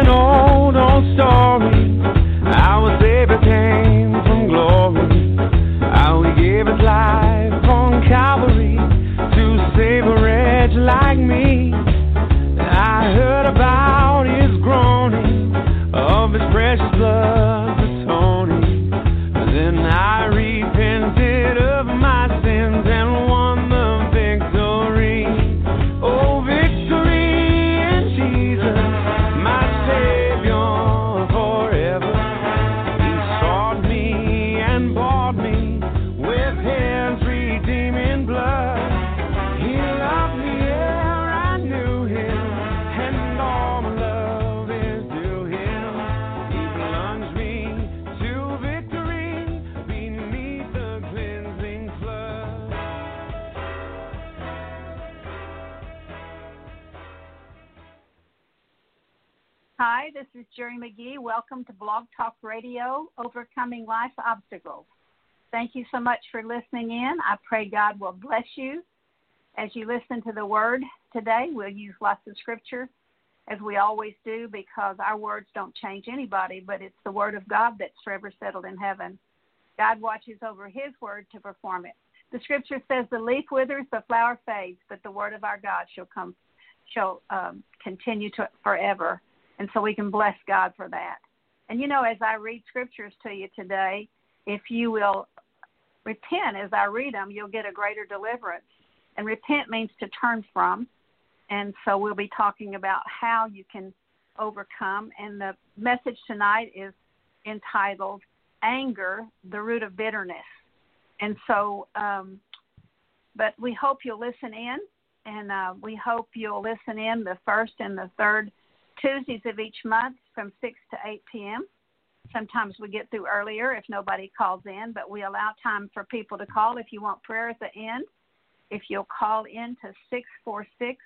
old, old story. Geri McGee. Welcome to Blog Talk Radio, Overcoming Life Obstacles. Thank you so much for listening in. I pray God will bless you as you listen to the word today. We'll use lots of scripture as we always do because our words don't change anybody, but it's the word of God that's forever settled in heaven. God watches over his word to perform it. The scripture says the leaf withers, the flower fades, but the word of our God shall come shall um, continue to forever. And so we can bless God for that. And you know, as I read scriptures to you today, if you will repent as I read them, you'll get a greater deliverance. And repent means to turn from. And so we'll be talking about how you can overcome. And the message tonight is entitled Anger, the Root of Bitterness. And so, um, but we hope you'll listen in, and uh, we hope you'll listen in the first and the third Tuesdays of each month from 6 to 8 p.m. Sometimes we get through earlier if nobody calls in, but we allow time for people to call if you want prayer at the end. If you'll call in to 646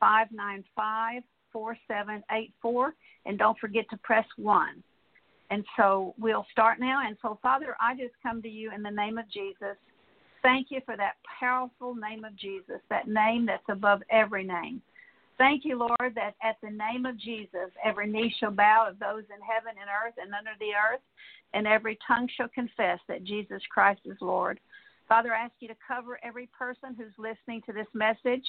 595 4784, and don't forget to press 1. And so we'll start now. And so, Father, I just come to you in the name of Jesus. Thank you for that powerful name of Jesus, that name that's above every name. Thank you, Lord, that at the name of Jesus, every knee shall bow of those in heaven and earth and under the earth, and every tongue shall confess that Jesus Christ is Lord. Father, I ask you to cover every person who's listening to this message,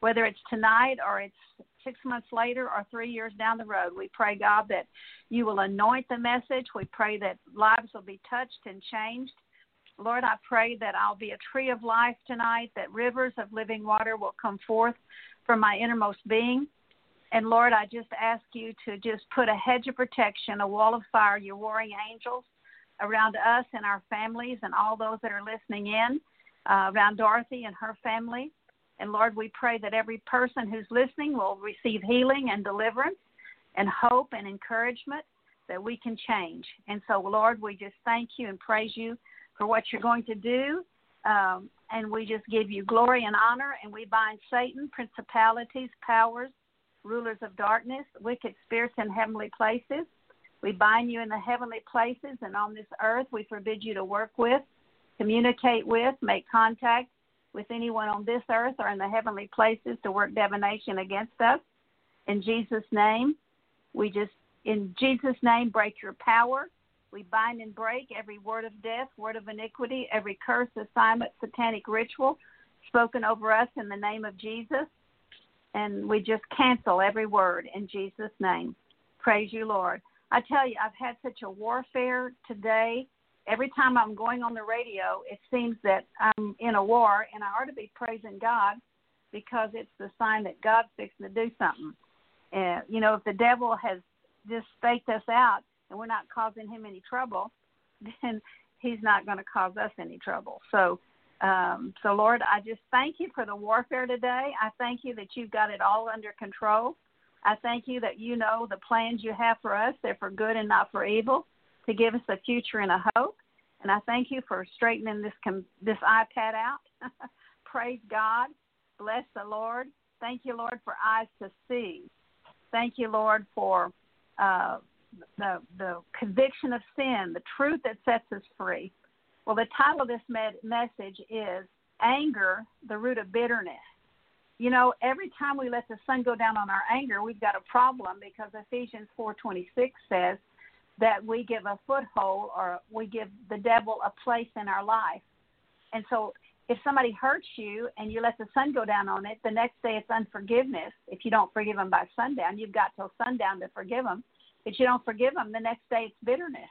whether it's tonight or it's six months later or three years down the road. We pray, God, that you will anoint the message. We pray that lives will be touched and changed. Lord, I pray that I'll be a tree of life tonight, that rivers of living water will come forth from my innermost being. And Lord, I just ask you to just put a hedge of protection, a wall of fire, your warring angels around us and our families and all those that are listening in, uh, around Dorothy and her family. And Lord, we pray that every person who's listening will receive healing and deliverance and hope and encouragement that we can change. And so, Lord, we just thank you and praise you for what you're going to do. Um, and we just give you glory and honor, and we bind Satan, principalities, powers, rulers of darkness, wicked spirits in heavenly places. We bind you in the heavenly places, and on this earth, we forbid you to work with, communicate with, make contact with anyone on this earth or in the heavenly places to work divination against us. In Jesus' name, we just, in Jesus' name, break your power. We bind and break every word of death, word of iniquity, every curse, assignment, satanic ritual spoken over us in the name of Jesus. And we just cancel every word in Jesus' name. Praise you, Lord. I tell you, I've had such a warfare today. Every time I'm going on the radio, it seems that I'm in a war, and I ought to be praising God because it's the sign that God's fixing to do something. And, you know, if the devil has just faked us out and we're not causing him any trouble, then He's not going to cause us any trouble. So, um, so Lord, I just thank you for the warfare today. I thank you that you've got it all under control. I thank you that you know the plans you have for us. They're for good and not for evil, to give us a future and a hope. And I thank you for straightening this com- this iPad out. Praise God. Bless the Lord. Thank you, Lord, for eyes to see. Thank you, Lord, for uh, the the conviction of sin, the truth that sets us free. Well, the title of this med- message is "Anger: The Root of Bitterness." You know, every time we let the sun go down on our anger, we've got a problem because Ephesians 4:26 says that we give a foothold or we give the devil a place in our life. And so if somebody hurts you and you let the sun go down on it, the next day it's unforgiveness. If you don't forgive them by sundown, you've got till sundown to forgive them. If you don't forgive them, the next day it's bitterness.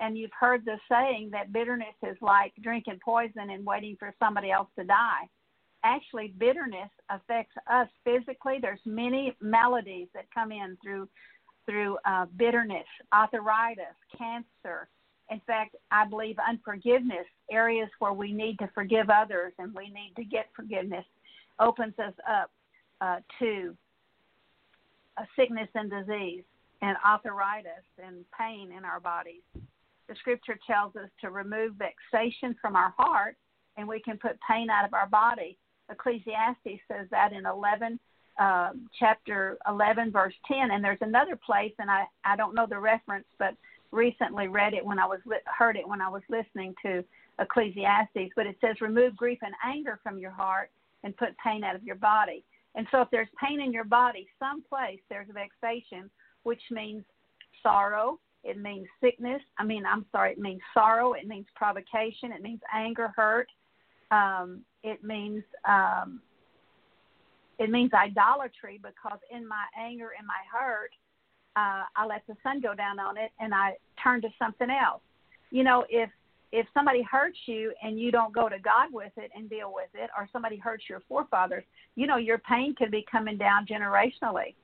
And you've heard the saying that bitterness is like drinking poison and waiting for somebody else to die. Actually, bitterness affects us physically. There's many maladies that come in through through uh, bitterness, arthritis, cancer. In fact, I believe unforgiveness, areas where we need to forgive others and we need to get forgiveness, opens us up uh, to a sickness and disease and arthritis and pain in our bodies. The scripture tells us to remove vexation from our heart and we can put pain out of our body. Ecclesiastes says that in 11, uh, chapter 11, verse 10. And there's another place, and I, I don't know the reference, but recently read it when I was li- heard it when I was listening to Ecclesiastes. But it says, remove grief and anger from your heart and put pain out of your body. And so if there's pain in your body, someplace there's vexation which means sorrow. It means sickness. I mean, I'm sorry, it means sorrow. It means provocation. It means anger, hurt. Um, it means um, it means idolatry because in my anger and my hurt, uh, I let the sun go down on it and I turn to something else. You know, if if somebody hurts you and you don't go to God with it and deal with it, or somebody hurts your forefathers, you know your pain could be coming down generationally.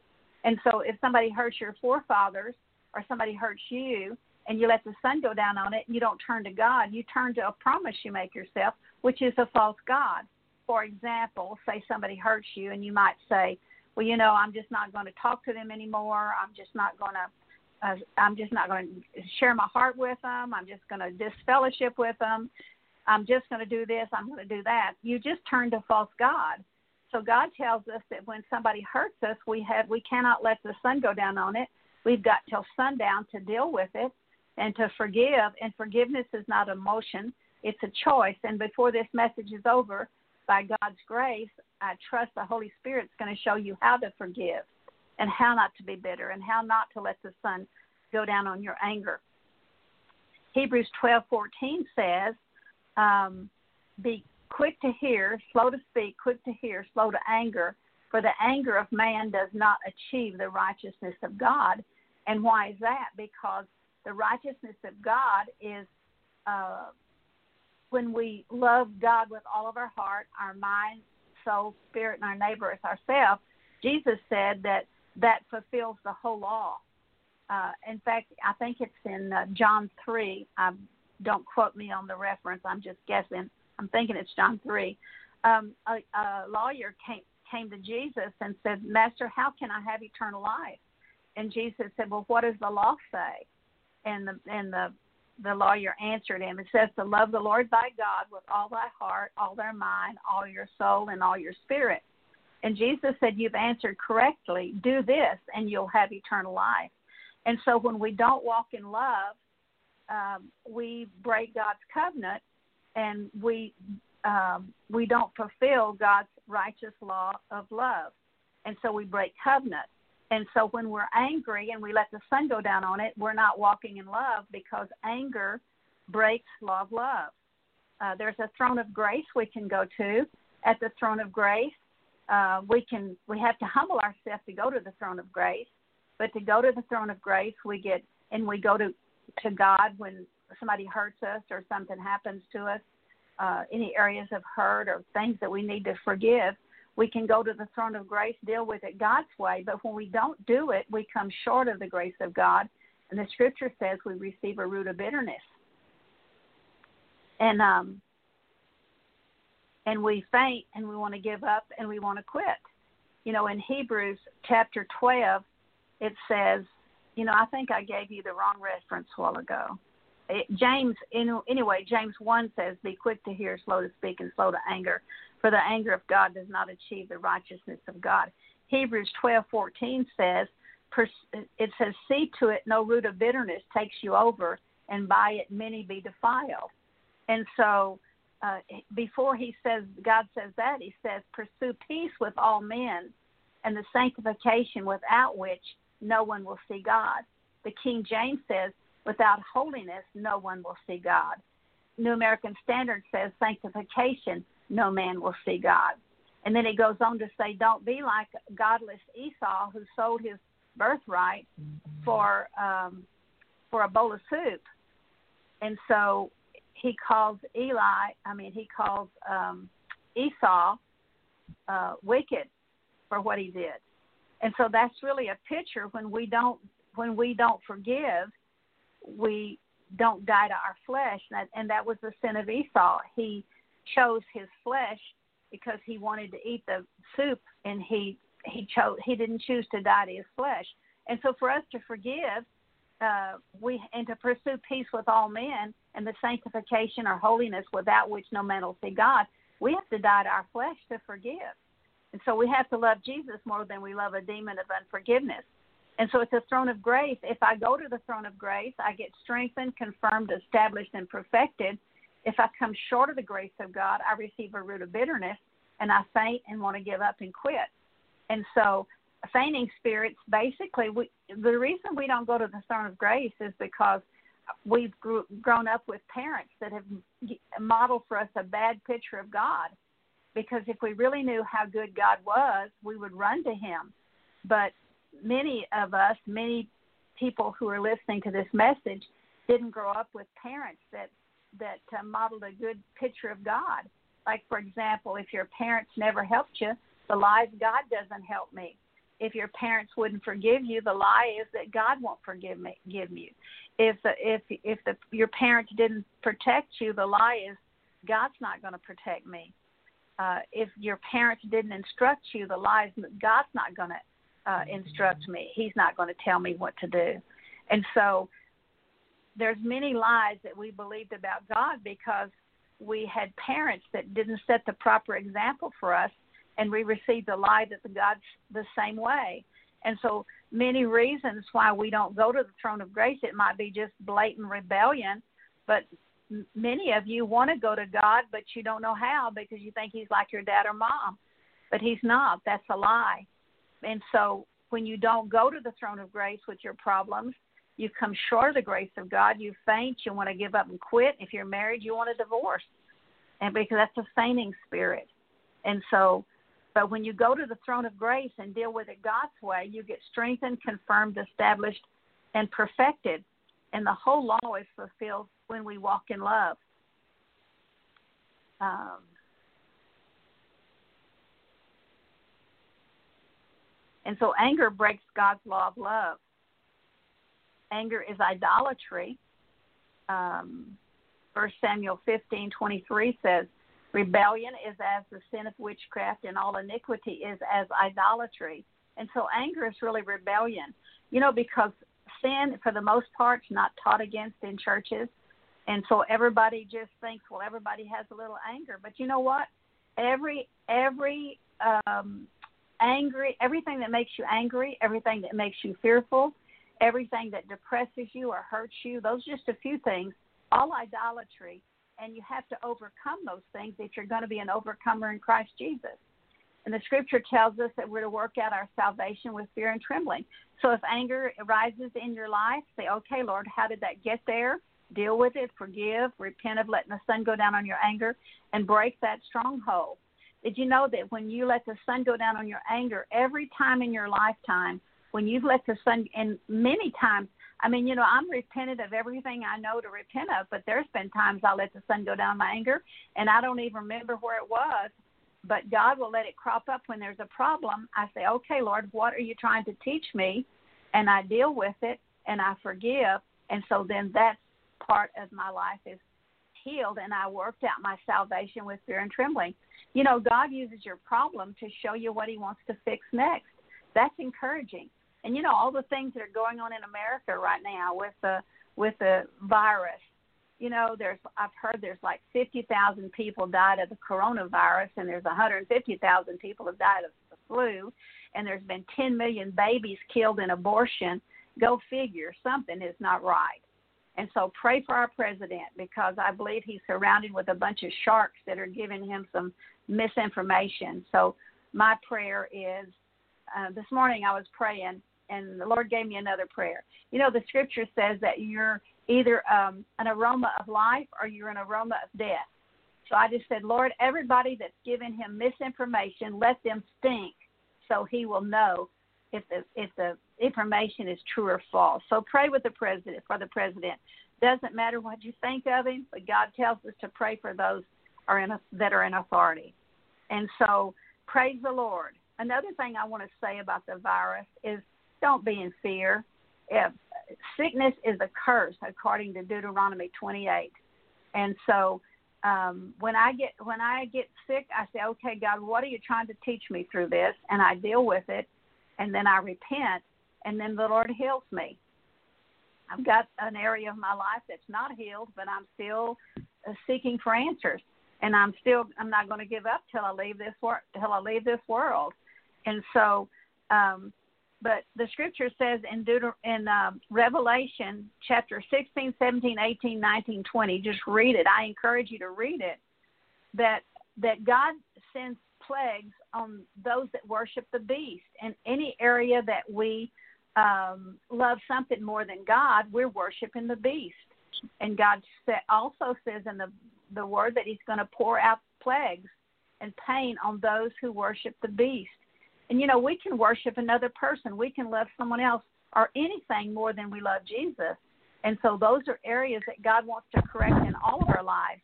And so if somebody hurts your forefathers or somebody hurts you and you let the sun go down on it and you don't turn to God, you turn to a promise you make yourself, which is a false God. For example, say somebody hurts you and you might say, well, you know, I'm just not going to talk to them anymore. I'm just not going to uh, I'm just not going to share my heart with them. I'm just going to disfellowship with them. I'm just going to do this. I'm going to do that. You just turn to false God. So God tells us that when somebody hurts us, we have we cannot let the sun go down on it. We've got till sundown to deal with it and to forgive. And forgiveness is not emotion; it's a choice. And before this message is over, by God's grace, I trust the Holy Spirit's going to show you how to forgive and how not to be bitter and how not to let the sun go down on your anger. Hebrews 12:14 says, um, "Be quick to hear, slow to speak, quick to hear, slow to anger, for the anger of man does not achieve the righteousness of God. And why is that? Because the righteousness of God is uh, when we love God with all of our heart, our mind, soul, spirit, and our neighbor as ourselves. Jesus said that that fulfills the whole law. Uh, in fact, I think it's in uh, John 3. Um, don't quote me on the reference, I'm just guessing. I'm thinking it's John 3. Um, a, a lawyer came, came to Jesus and said, Master, how can I have eternal life? And Jesus said, Well, what does the law say? And the, and the, the lawyer answered him. It says to love the Lord thy God with all thy heart, all thy mind, all your soul, and all your spirit. And Jesus said, You've answered correctly. Do this, and you'll have eternal life. And so when we don't walk in love, um, we break God's covenant and we um, we don't fulfill God's righteous law of love, and so we break covenant. And so when we're angry and we let the sun go down on it, we're not walking in love because anger breaks law of love. Uh, there's a throne of grace we can go to. At the throne of grace, uh, we can we have to humble ourselves to go to the throne of grace. But to go to the throne of grace, we get and we go to to God when somebody hurts us or something happens to us, uh, any areas of hurt or things that we need to forgive, we can go to the throne of grace, deal with it God's way. But when we don't do it, we come short of the grace of God. And the scripture says we receive a root of bitterness. and um and we faint and we want to give up and we want to quit. You know, in Hebrews chapter 12, it says, you know, I think I gave you the wrong reference a while ago. James, in, anyway, James 1 says, Be quick to hear, slow to speak, and slow to anger, for the anger of God does not achieve the righteousness of God. Hebrews 12:14 says, it says, See to it no root of bitterness takes you over, and by it many be defiled. And so, uh, before he says, God says that, he says, Pursue peace with all men and the sanctification without which no one will see God. The King James says, Without holiness, no one will see God. New American Standard says, Sanctification, no man will see God. And then it goes on to say, Don't be like godless Esau who sold his birthright for um, for a bowl of soup, and so he calls Eli. I mean, he calls um, Esau uh, wicked for what he did, and so that's really a picture when we don't when we don't forgive, we don't die to our flesh, and that, and that was the sin of Esau. He chose his flesh because he wanted to eat the soup, and he he chose he didn't choose to die to his flesh. And so for us to forgive, uh, we and to pursue peace with all men and the sanctification or holiness without which no man will see God, we have to die to our flesh to forgive. And so we have to love Jesus more than we love a demon of unforgiveness. And so it's a throne of grace. If I go to the throne of grace, I get strengthened, confirmed, established, and perfected. If I come short of the grace of God, I receive a root of bitterness and I faint and want to give up and quit. And so fainting spirits basically we the reason we don't go to the throne of grace is because we've grew, grown up with parents that have modeled for us a bad picture of God because if we really knew how good God was we would run to him but many of us many people who are listening to this message didn't grow up with parents that that uh, modeled a good picture of God like for example if your parents never helped you the lie is God doesn't help me if your parents wouldn't forgive you, the lie is that God won't forgive me, give you. If the, if if the your parents didn't protect you, the lie is God's not going to protect me. Uh, if your parents didn't instruct you, the lie is God's not going to uh, instruct me. He's not going to tell me what to do. And so there's many lies that we believed about God because we had parents that didn't set the proper example for us and we received the lie that the God's the same way. And so many reasons why we don't go to the throne of grace. It might be just blatant rebellion, but many of you want to go to God, but you don't know how because you think He's like your dad or mom, but He's not. That's a lie. And so when you don't go to the throne of grace with your problems, you come short of the grace of God. You faint. You want to give up and quit. If you're married, you want a divorce, and because that's a fainting spirit. And so but when you go to the throne of grace and deal with it God's way, you get strengthened, confirmed, established, and perfected. And the whole law is fulfilled when we walk in love. Um, and so anger breaks God's law of love. Anger is idolatry. Um, 1 Samuel 15 23 says, Rebellion is as the sin of witchcraft, and all iniquity is as idolatry. And so anger is really rebellion. You know, because sin, for the most part, is not taught against in churches. And so everybody just thinks, well, everybody has a little anger. But you know what? Every every um, angry, everything that makes you angry, everything that makes you fearful, everything that depresses you or hurts you, those are just a few things, all idolatry and you have to overcome those things if you're going to be an overcomer in Christ Jesus. And the scripture tells us that we're to work out our salvation with fear and trembling. So if anger arises in your life, say, okay, Lord, how did that get there? Deal with it, forgive, repent of letting the sun go down on your anger, and break that stronghold. Did you know that when you let the sun go down on your anger, every time in your lifetime, when you've let the sun, and many times I mean, you know, I'm repentant of everything I know to repent of, but there's been times I let the sun go down my anger and I don't even remember where it was. But God will let it crop up when there's a problem. I say, okay, Lord, what are you trying to teach me? And I deal with it and I forgive. And so then that part of my life is healed and I worked out my salvation with fear and trembling. You know, God uses your problem to show you what He wants to fix next. That's encouraging. And you know, all the things that are going on in America right now with the with the virus. You know, there's I've heard there's like 50,000 people died of the coronavirus, and there's 150,000 people have died of the flu, and there's been 10 million babies killed in abortion. Go figure, something is not right. And so pray for our president because I believe he's surrounded with a bunch of sharks that are giving him some misinformation. So my prayer is uh, this morning I was praying and the Lord gave me another prayer. You know, the scripture says that you're either um, an aroma of life or you're an aroma of death. So I just said, Lord, everybody that's given him misinformation, let them stink so he will know if the if the information is true or false. So pray with the president for the president. Doesn't matter what you think of him, but God tells us to pray for those are in that are in authority. And so praise the Lord. Another thing I want to say about the virus is don't be in fear. If sickness is a curse according to Deuteronomy 28. And so um, when I get when I get sick, I say, "Okay, God, what are you trying to teach me through this?" And I deal with it, and then I repent, and then the Lord heals me. I've got an area of my life that's not healed, but I'm still uh, seeking for answers, and I'm still I'm not going to give up till I leave this world till I leave this world, and so. Um, but the scripture says in Deuter- in uh, Revelation chapter 16, 17, 18, 19, 20, just read it. I encourage you to read it. That that God sends plagues on those that worship the beast. and any area that we um, love something more than God, we're worshiping the beast. And God also says in the, the word that He's going to pour out plagues and pain on those who worship the beast. And you know, we can worship another person, we can love someone else or anything more than we love Jesus. And so those are areas that God wants to correct in all of our lives.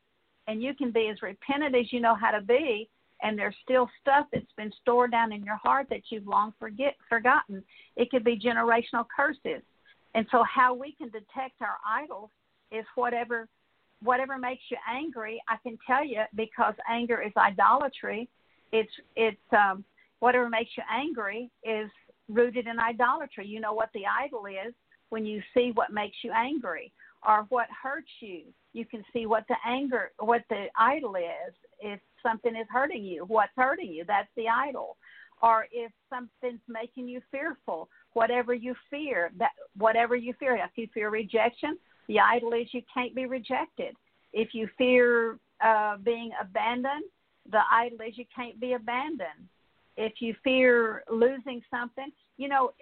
And you can be as repentant as you know how to be and there's still stuff that's been stored down in your heart that you've long forget forgotten. It could be generational curses. And so how we can detect our idols is whatever whatever makes you angry, I can tell you because anger is idolatry. It's it's um whatever makes you angry is rooted in idolatry. You know what the idol is when you see what makes you angry or what hurts you. You can see what the anger what the idol is. If something is hurting you. What's hurting you? That's the idol. Or if something's making you fearful, whatever you fear, that whatever you fear, if you fear rejection, the idol is you can't be rejected. If you fear uh, being abandoned, the idol is you can't be abandoned. If you fear losing something, you know,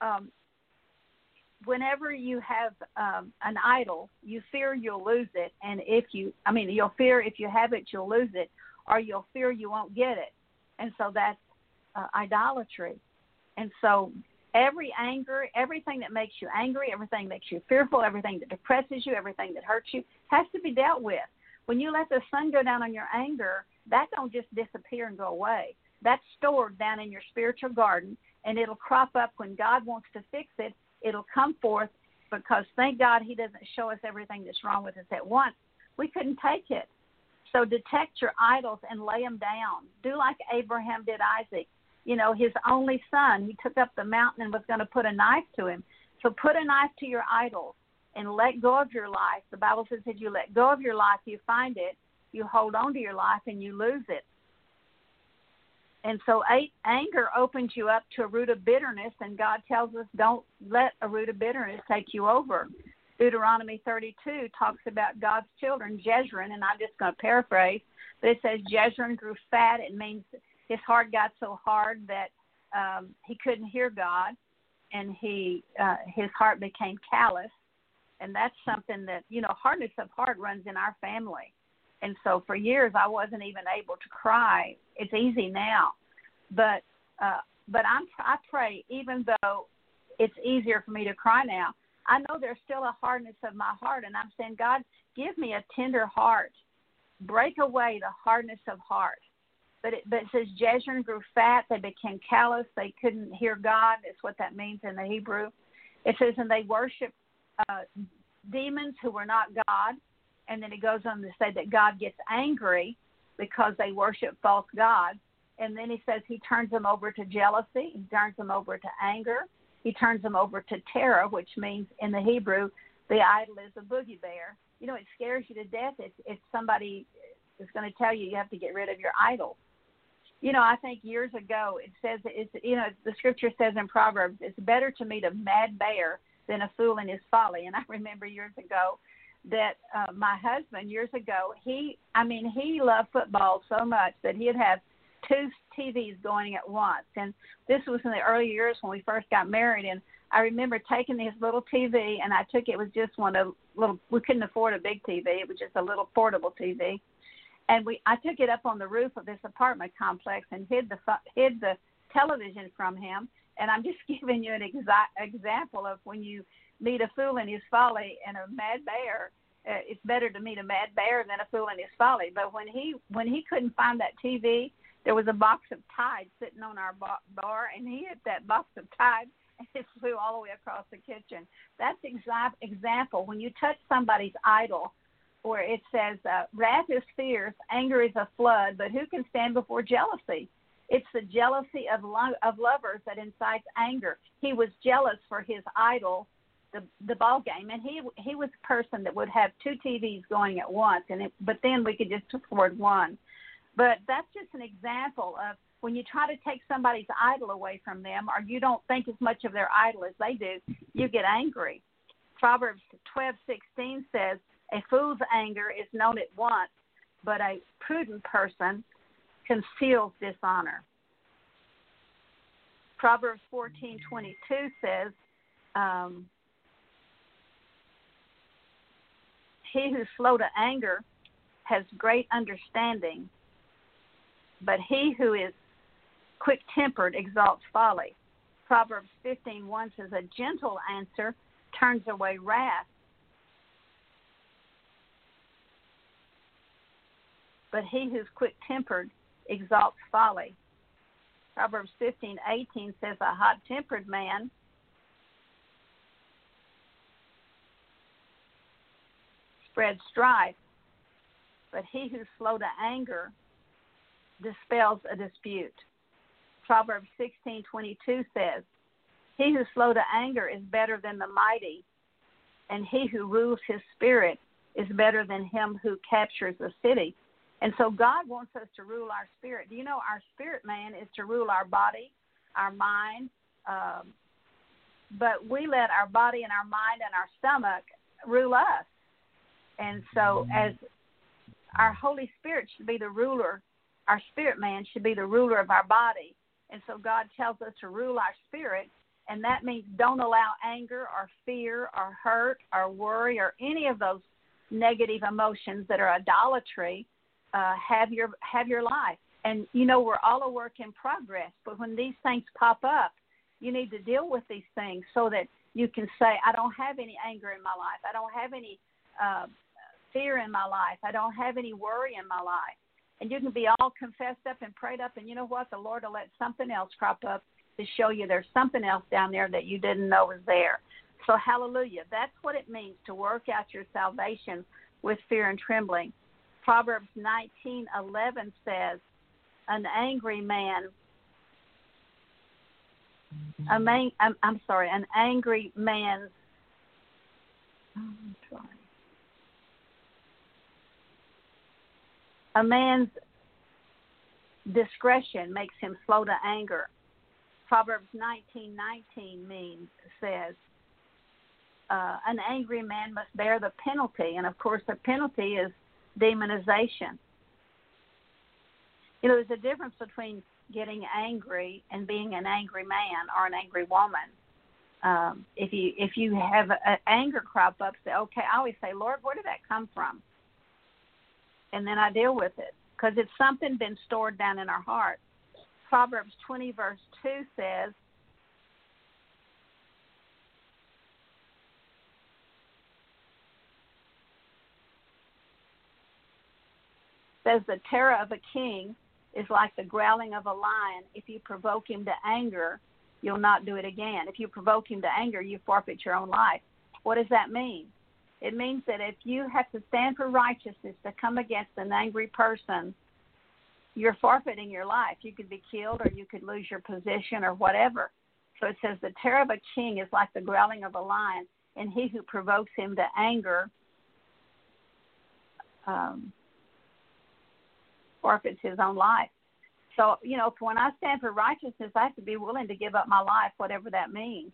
um, whenever you have um, an idol, you fear you'll lose it, and if you, I mean, you'll fear if you have it, you'll lose it, or you'll fear you won't get it, and so that's uh, idolatry. And so every anger, everything that makes you angry, everything that makes you fearful, everything that depresses you, everything that hurts you, has to be dealt with. When you let the sun go down on your anger, that don't just disappear and go away. That's stored down in your spiritual garden, and it'll crop up when God wants to fix it it'll come forth because thank God he doesn't show us everything that's wrong with us at once. We couldn't take it. So detect your idols and lay them down. Do like Abraham did Isaac. You know, his only son, he took up the mountain and was going to put a knife to him. So put a knife to your idols and let go of your life. The Bible says if you let go of your life, you find it. You hold on to your life and you lose it. And so anger opens you up to a root of bitterness, and God tells us don't let a root of bitterness take you over. Deuteronomy 32 talks about God's children, Jezreel, and I'm just going to paraphrase, but it says Jezreel grew fat. It means his heart got so hard that um, he couldn't hear God, and he uh, his heart became callous, and that's something that you know hardness of heart runs in our family and so for years I wasn't even able to cry. It's easy now, but uh, but I'm I pray even though it's easier for me to cry now. I know there's still a hardness of my heart, and I'm saying, God, give me a tender heart. Break away the hardness of heart. But it, but it says Jezreel grew fat. They became callous. They couldn't hear God. That's what that means in the Hebrew. It says, and they worshiped uh, demons who were not God and then it goes on to say that God gets angry because they worship false gods. And then he says he turns them over to jealousy, he turns them over to anger, he turns them over to terror, which means in the Hebrew, the idol is a boogie bear. You know, it scares you to death if, if somebody is going to tell you you have to get rid of your idol. You know, I think years ago it says it's you know the scripture says in Proverbs it's better to meet a mad bear than a fool in his folly. And I remember years ago that uh, my husband years ago he I mean he loved football so much that he'd have two TVs going at once. And this was in the early years when we first got married. And I remember taking his little TV, and I took it was just one of little. We couldn't afford a big TV; it was just a little portable TV. And we, I took it up on the roof of this apartment complex and hid the hid the television from him. And I'm just giving you an exact example of when you meet a fool in his folly and a mad bear. Uh, it's better to meet a mad bear than a fool in his folly. But when he when he couldn't find that TV, there was a box of Tide sitting on our bar, and he hit that box of Tide and it flew all the way across the kitchen. That's exact example when you touch somebody's idol, where it says, uh, "Wrath is fierce, anger is a flood, but who can stand before jealousy?" It's the jealousy of lo- of lovers that incites anger. He was jealous for his idol, the the ball game, and he he was a person that would have two TVs going at once, and it, but then we could just afford one. But that's just an example of when you try to take somebody's idol away from them or you don't think as much of their idol as they do, you get angry. Proverbs 12:16 says, "A fool's anger is known at once, but a prudent person conceals dishonor." Proverbs 14:22 says, um, "He who's slow to anger has great understanding, but he who is quick tempered exalts folly. Proverbs 15:1 says, "A gentle answer turns away wrath, but he who's quick tempered exalts folly." Proverbs 15:18 says, "A hot tempered man spreads strife, but he who's slow to anger dispels a dispute. Proverbs 16:22 says, "He who's slow to anger is better than the mighty, and he who rules his spirit is better than him who captures a city." And so God wants us to rule our spirit. Do you know our spirit man is to rule our body, our mind, um, but we let our body and our mind and our stomach rule us. And so, as our Holy Spirit should be the ruler our spirit man should be the ruler of our body. And so God tells us to rule our spirit, and that means don't allow anger or fear or hurt or worry or any of those negative emotions that are idolatry uh, have your have your life. And you know we're all a work in progress, but when these things pop up, you need to deal with these things so that you can say, I don't have any anger in my life. I don't have any uh, fear in my life. I don't have any worry in my life and you can be all confessed up and prayed up, and you know what? The Lord will let something else crop up to show you there's something else down there that you didn't know was there. So, hallelujah. That's what it means to work out your salvation with fear and trembling. Proverbs 19:11 says, "An angry man, a man I'm, I'm sorry, an angry man's A man's discretion makes him slow to anger. Proverbs 19:19 means says uh, an angry man must bear the penalty, and of course the penalty is demonization. You know, there's a difference between getting angry and being an angry man or an angry woman. Um, if you if you have an anger crop up, say, okay, I always say, Lord, where did that come from? and then I deal with it because it's something been stored down in our heart. Proverbs 20, verse 2 says, says the terror of a king is like the growling of a lion. If you provoke him to anger, you'll not do it again. If you provoke him to anger, you forfeit your own life. What does that mean? It means that if you have to stand for righteousness to come against an angry person, you're forfeiting your life. You could be killed or you could lose your position or whatever. So it says the terror of a king is like the growling of a lion, and he who provokes him to anger um, forfeits his own life. So, you know, when I stand for righteousness, I have to be willing to give up my life, whatever that means.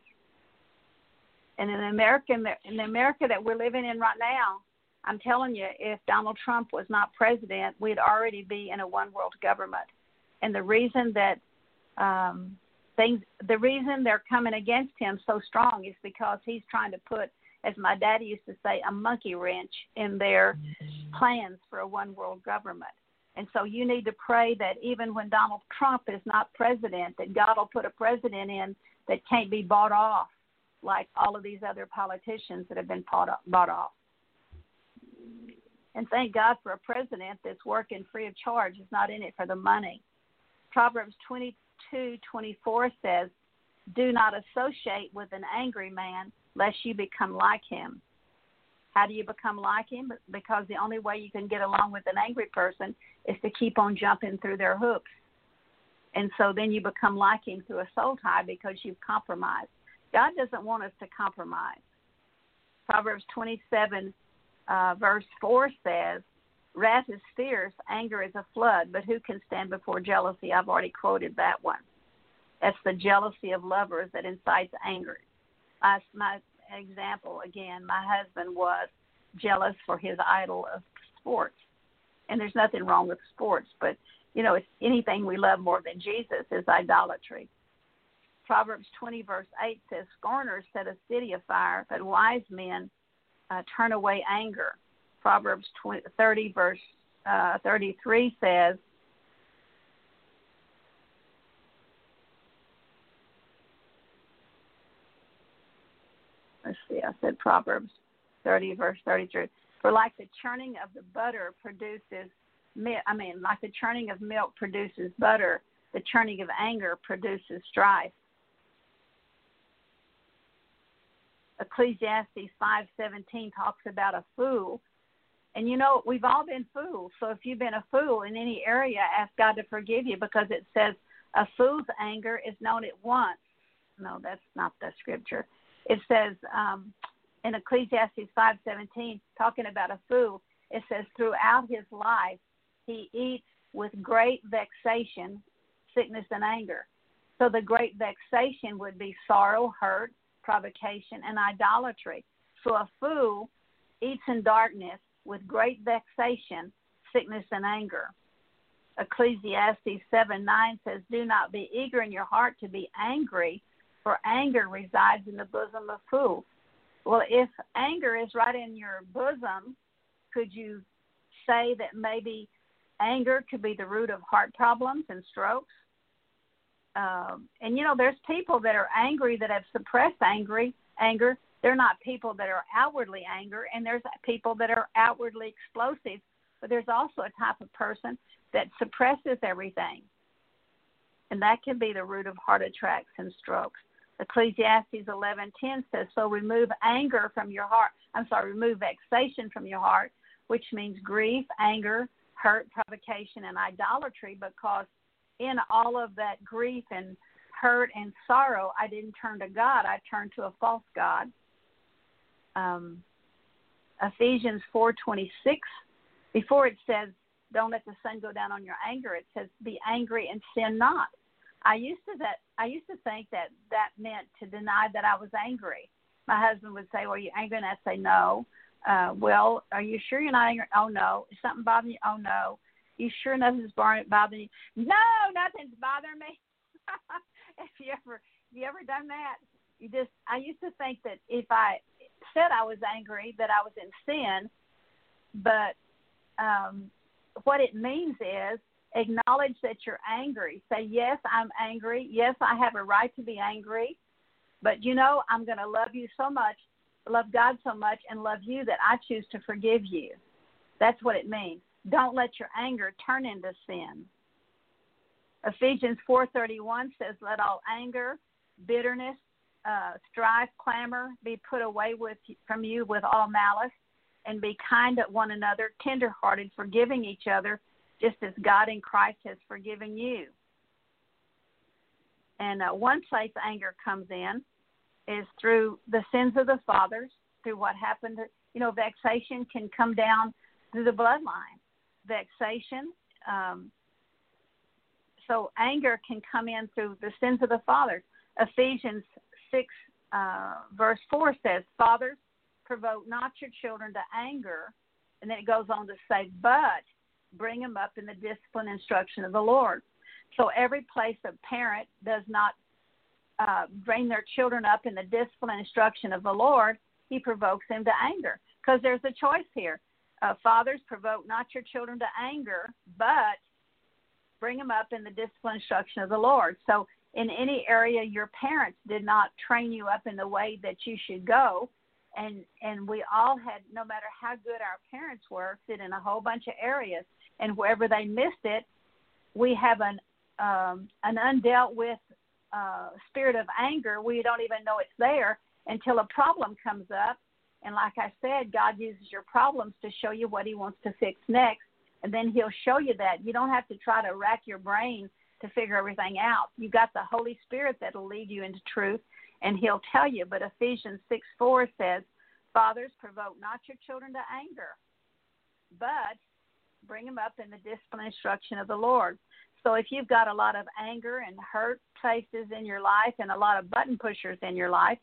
And in America, in the America that we're living in right now, I'm telling you, if Donald Trump was not president, we'd already be in a one world government. And the reason that um, things, the reason they're coming against him so strong is because he's trying to put, as my daddy used to say, a monkey wrench in their plans for a one world government. And so you need to pray that even when Donald Trump is not president, that God will put a president in that can't be bought off like all of these other politicians that have been bought off. And thank God for a president that's working free of charge, is not in it for the money. Proverbs 22:24 says, "Do not associate with an angry man, lest you become like him." How do you become like him? Because the only way you can get along with an angry person is to keep on jumping through their hoops. And so then you become like him through a soul tie because you've compromised. God doesn't want us to compromise. Proverbs 27 uh, verse 4 says, Wrath is fierce, anger is a flood, but who can stand before jealousy? I've already quoted that one. That's the jealousy of lovers that incites anger. My, my example, again, my husband was jealous for his idol of sports. And there's nothing wrong with sports, but, you know, it's anything we love more than Jesus is idolatry. Proverbs 20, verse 8 says, Scorners set a city afire, but wise men uh, turn away anger. Proverbs 20, 30, verse uh, 33 says, I said Proverbs 30, verse 33. For like the churning of the butter produces, I mean, like the churning of milk produces butter, the churning of anger produces strife. Ecclesiastes 5:17 talks about a fool. And you know, we've all been fools. So if you've been a fool in any area, ask God to forgive you because it says a fool's anger is known at once. No, that's not the scripture. It says um, in Ecclesiastes 5:17 talking about a fool, it says throughout his life he eats with great vexation, sickness and anger. So the great vexation would be sorrow, hurt, provocation, and idolatry. So a fool eats in darkness with great vexation, sickness, and anger. Ecclesiastes 7 9 says, Do not be eager in your heart to be angry, for anger resides in the bosom of fools. Well, if anger is right in your bosom, could you say that maybe anger could be the root of heart problems and strokes? um, and you know, there's people that are angry that have suppressed angry anger. They're not people that are outwardly angry, and there's people that are outwardly explosive. But there's also a type of person that suppresses everything, and that can be the root of heart attacks and strokes. Ecclesiastes 11:10 says, "So remove anger from your heart. I'm sorry, remove vexation from your heart, which means grief, anger, hurt, provocation, and idolatry, because in all of that grief and hurt and sorrow, I didn't turn to God. I turned to a false God. Um, Ephesians 4:26. Before it says, "Don't let the sun go down on your anger," it says, "Be angry and sin not." I used to that. I used to think that that meant to deny that I was angry. My husband would say, "Well, are you angry?" And I'd say, "No." Uh, well, are you sure you're not angry? Oh no. Is something bothering you? Oh no. You sure nothing's bothering you? No, nothing's bothering me. if you ever, have you ever done that? You just, I used to think that if I said I was angry, that I was in sin. But um, what it means is acknowledge that you're angry. Say, yes, I'm angry. Yes, I have a right to be angry. But you know, I'm going to love you so much, love God so much, and love you that I choose to forgive you. That's what it means. Don't let your anger turn into sin. Ephesians 4:31 says, "Let all anger, bitterness, uh, strife, clamor be put away with from you with all malice, and be kind to one another, tenderhearted, forgiving each other, just as God in Christ has forgiven you. And uh, one place anger comes in is through the sins of the fathers, through what happened. You know, vexation can come down through the bloodline. Vexation. Um, so anger can come in through the sins of the fathers. Ephesians 6, uh, verse 4 says, Fathers, provoke not your children to anger. And then it goes on to say, but bring them up in the discipline instruction of the Lord. So every place a parent does not uh, bring their children up in the discipline instruction of the Lord, he provokes them to anger. Because there's a choice here. Uh, fathers, provoke not your children to anger, but bring them up in the discipline instruction of the Lord. So, in any area your parents did not train you up in the way that you should go, and and we all had, no matter how good our parents were, fit in a whole bunch of areas, and wherever they missed it, we have an um, an undealt with uh, spirit of anger. We don't even know it's there until a problem comes up. And like I said, God uses your problems to show you what He wants to fix next and then he'll show you that. You don't have to try to rack your brain to figure everything out. You got the Holy Spirit that'll lead you into truth, and he'll tell you. But Ephesians 6 4 says, Fathers, provoke not your children to anger, but bring them up in the discipline instruction of the Lord. So if you've got a lot of anger and hurt places in your life and a lot of button pushers in your life,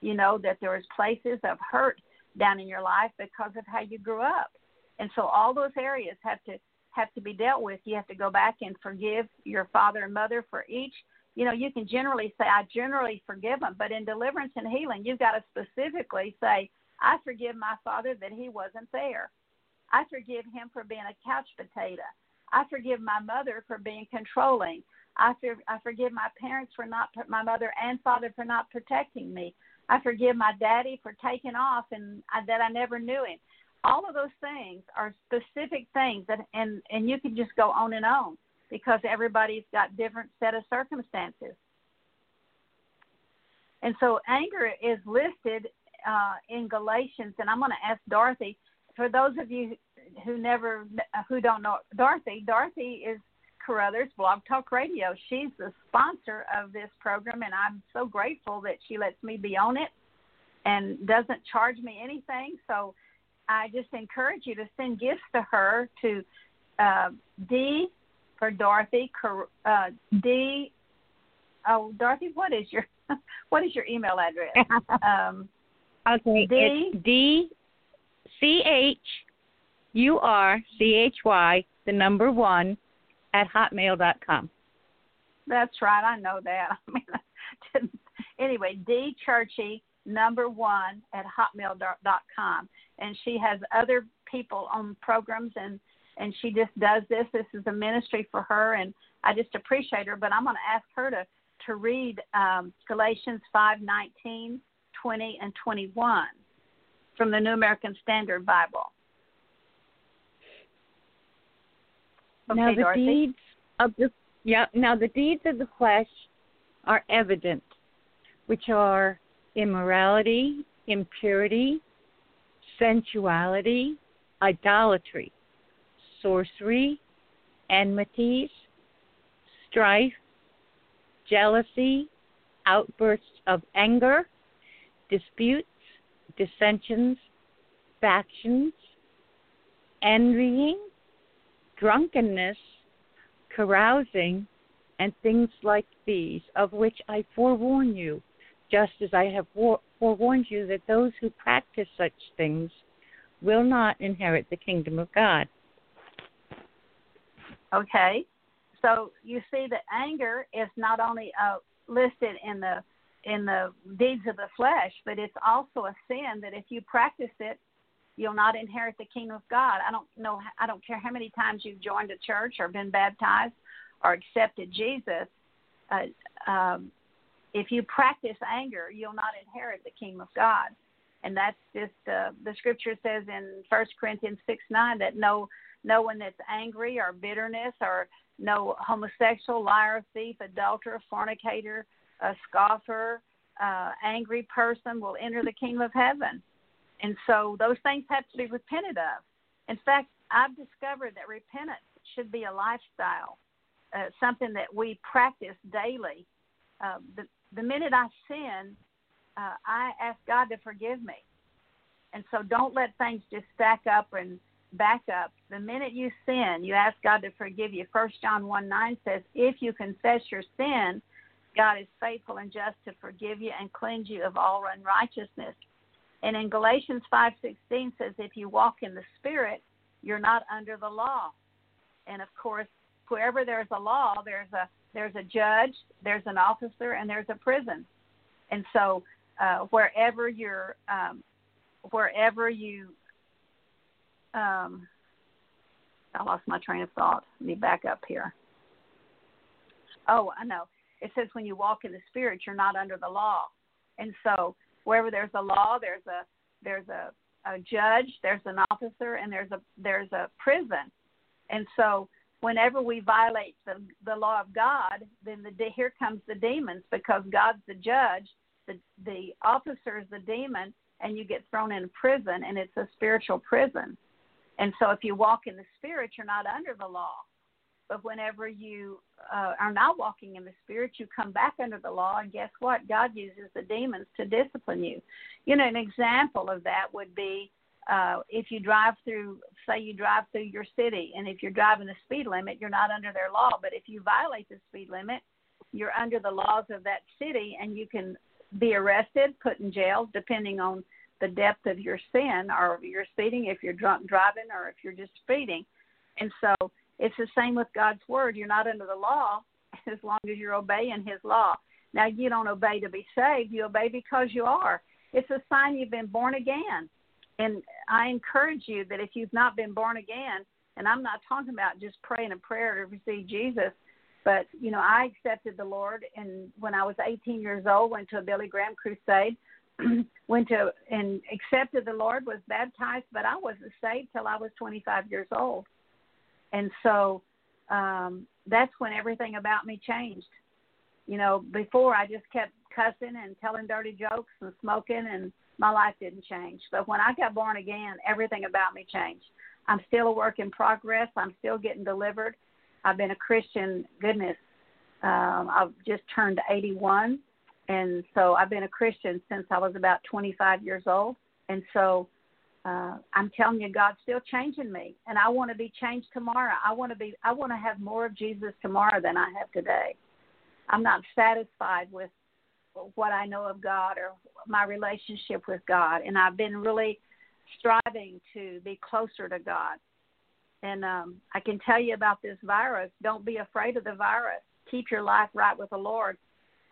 you know that there is places of hurt down in your life because of how you grew up. And so all those areas have to have to be dealt with. You have to go back and forgive your father and mother for each. You know, you can generally say, I generally forgive them, but in deliverance and healing, you've got to specifically say, I forgive my father that he wasn't there. I forgive him for being a couch potato. I forgive my mother for being controlling. I, for, I forgive my parents for not, my mother and father for not protecting me. I forgive my daddy for taking off and I, that I never knew him all of those things are specific things that and and you can just go on and on because everybody's got different set of circumstances and so anger is listed uh, in galatians and i'm going to ask dorothy for those of you who never who don't know dorothy dorothy is Carothers Blog Talk Radio. She's the sponsor of this program, and I'm so grateful that she lets me be on it and doesn't charge me anything. So I just encourage you to send gifts to her to uh, D for Dorothy. Uh, D. Oh, Dorothy, what is your what is your email address? Um, okay, D it's D C H U R C H Y the number one at hotmail dot com. That's right. I know that. I mean, anyway, D Churchy number one at hotmail dot com and she has other people on programs and and she just does this this is a ministry for her and i just appreciate her but i'm going to ask her to to read um, galatians 5 19 20 and 21 from the new american standard bible okay, now the Dorothy? deeds of the yeah now the deeds of the flesh are evident which are immorality impurity sensuality, idolatry, sorcery, enmities, strife, jealousy, outbursts of anger, disputes, dissensions, factions, envying, drunkenness, carousing, and things like these, of which I forewarn you, just as I have war- forewarns you that those who practice such things will not inherit the kingdom of God. Okay, so you see that anger is not only uh, listed in the in the deeds of the flesh, but it's also a sin that if you practice it, you'll not inherit the kingdom of God. I don't know. I don't care how many times you've joined a church or been baptized or accepted Jesus. Uh, um, if you practice anger, you'll not inherit the kingdom of God. And that's just uh, the scripture says in First Corinthians six nine that no no one that's angry or bitterness or no homosexual, liar, thief, adulterer, fornicator, a scoffer, uh, angry person will enter the kingdom of heaven. And so those things have to be repented of. In fact, I've discovered that repentance should be a lifestyle, uh, something that we practice daily. Uh, the, the minute I sin, uh, I ask God to forgive me. And so don't let things just stack up and back up. The minute you sin, you ask God to forgive you. First John 1 9 says, If you confess your sin, God is faithful and just to forgive you and cleanse you of all unrighteousness. And in Galatians 5:16 says if you walk in the spirit, you're not under the law. And of course, wherever there's a law, there's a there's a judge, there's an officer, and there's a prison. And so, uh, wherever you're, um, wherever you, um, I lost my train of thought. Let me back up here. Oh, I know. It says when you walk in the spirit, you're not under the law. And so, wherever there's a law, there's a there's a, a judge, there's an officer, and there's a there's a prison. And so, whenever we violate the the law of God, then the here comes the demons because God's the judge, the the officer is the demon, and you get thrown in prison, and it's a spiritual prison. And so, if you walk in the spirit, you're not under the law. But whenever you uh, are not walking in the spirit, you come back under the law, and guess what? God uses the demons to discipline you. You know, an example of that would be uh, if you drive through, say, you drive through your city, and if you're driving the speed limit, you're not under their law. But if you violate the speed limit, you're under the laws of that city, and you can be arrested, put in jail, depending on the depth of your sin or your speeding, if you're drunk driving or if you're just speeding. And so it's the same with God's word. You're not under the law as long as you're obeying His law. Now, you don't obey to be saved, you obey because you are. It's a sign you've been born again. And I encourage you that if you've not been born again, and I'm not talking about just praying a prayer to receive Jesus, but you know, I accepted the Lord, and when I was 18 years old, went to a Billy Graham crusade, went to and accepted the Lord, was baptized, but I wasn't saved till I was 25 years old. And so um, that's when everything about me changed. You know, before I just kept cussing and telling dirty jokes and smoking, and my life didn't change. But when I got born again, everything about me changed. I'm still a work in progress. I'm still getting delivered. I've been a Christian, goodness, um, I've just turned 81. And so I've been a Christian since I was about 25 years old. And so uh, I'm telling you, God's still changing me, and I want to be changed tomorrow. I want to be, I want to have more of Jesus tomorrow than I have today. I'm not satisfied with what I know of God or my relationship with God, and I've been really striving to be closer to God. And um, I can tell you about this virus. Don't be afraid of the virus. Keep your life right with the Lord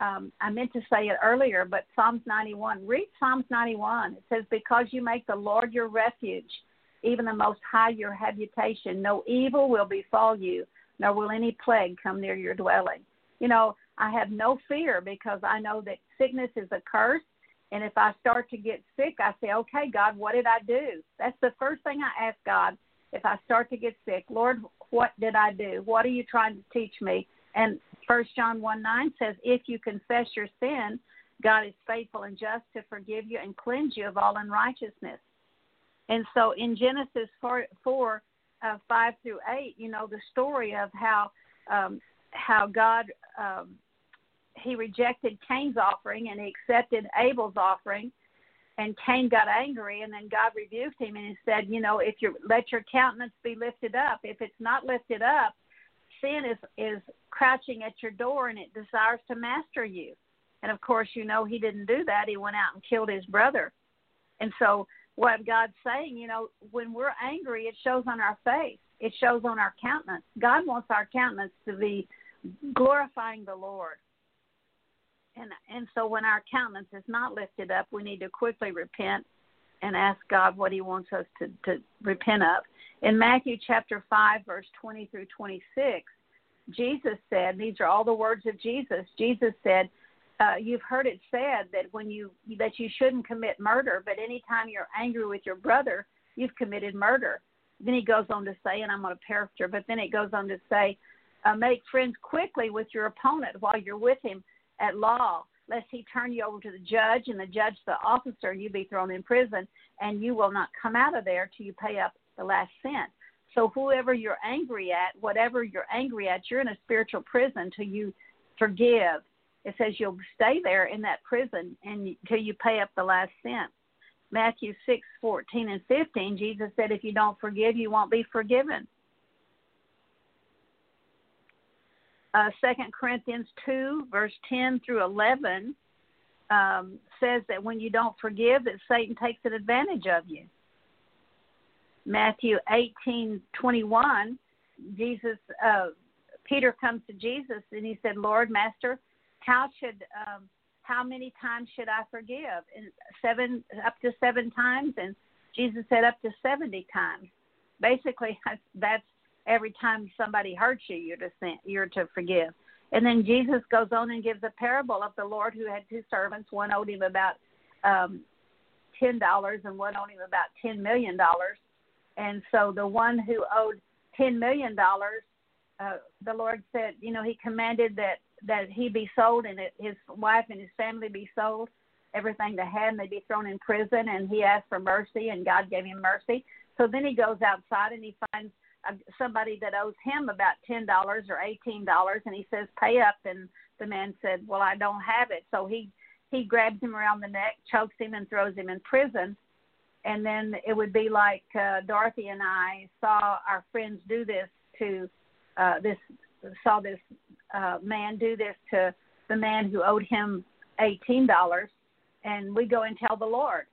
um, I meant to say it earlier, but Psalms 91. Read Psalms 91. It says, Because you make the Lord your refuge, even the Most High your habitation, no evil will befall you, nor will any plague come near your dwelling. You know, I have no fear because I know that sickness is a curse. And if I start to get sick, I say, Okay, God, what did I do? That's the first thing I ask God if I start to get sick. Lord, what did I do? What are you trying to teach me? And First John 1 9 says, If you confess your sin, God is faithful and just to forgive you and cleanse you of all unrighteousness. And so in Genesis 4, 4 uh, 5 through 8, you know, the story of how um, how God um, he rejected Cain's offering and he accepted Abel's offering. And Cain got angry, and then God rebuked him and he said, "You know, if you let your countenance be lifted up, if it's not lifted up, sin is is crouching at your door and it desires to master you. And of course, you know he didn't do that. He went out and killed his brother. And so, what God's saying, you know, when we're angry, it shows on our face. It shows on our countenance. God wants our countenance to be glorifying the Lord. And and so when our countenance is not lifted up, we need to quickly repent and ask God what He wants us to, to repent of. In Matthew chapter 5, verse 20 through 26, Jesus said, these are all the words of Jesus. Jesus said, uh, you've heard it said that when you that you shouldn't commit murder, but anytime you're angry with your brother, you've committed murder. Then he goes on to say, and I'm going to paraphrase, but then it goes on to say, uh, make friends quickly with your opponent while you're with him at law. lest he turn you over to the judge and the judge the officer and you be thrown in prison and you will not come out of there till you pay up the last cent. So whoever you're angry at, whatever you're angry at, you're in a spiritual prison till you forgive. It says you'll stay there in that prison until you pay up the last cent. Matthew six fourteen and 15, Jesus said, if you don't forgive, you won't be forgiven. Uh, 2 Corinthians 2, verse 10 through 11, um, says that when you don't forgive, that Satan takes an advantage of you. Matthew 18, 21, Jesus, uh, Peter comes to Jesus and he said, Lord, Master, how should, um, how many times should I forgive? And seven, up to seven times. And Jesus said up to 70 times. Basically, that's every time somebody hurts you, you're to sin, you're to forgive. And then Jesus goes on and gives a parable of the Lord who had two servants. One owed him about um, ten dollars, and one owed him about ten million dollars. And so the one who owed ten million dollars, uh, the Lord said, you know, He commanded that that he be sold and it, his wife and his family be sold, everything they had, and they be thrown in prison. And he asked for mercy, and God gave him mercy. So then he goes outside and he finds somebody that owes him about ten dollars or eighteen dollars, and he says, "Pay up." And the man said, "Well, I don't have it." So he he grabs him around the neck, chokes him, and throws him in prison. And then it would be like uh, Dorothy and I saw our friends do this to uh, this saw this uh, man do this to the man who owed him eighteen dollars, and we go and tell the Lord.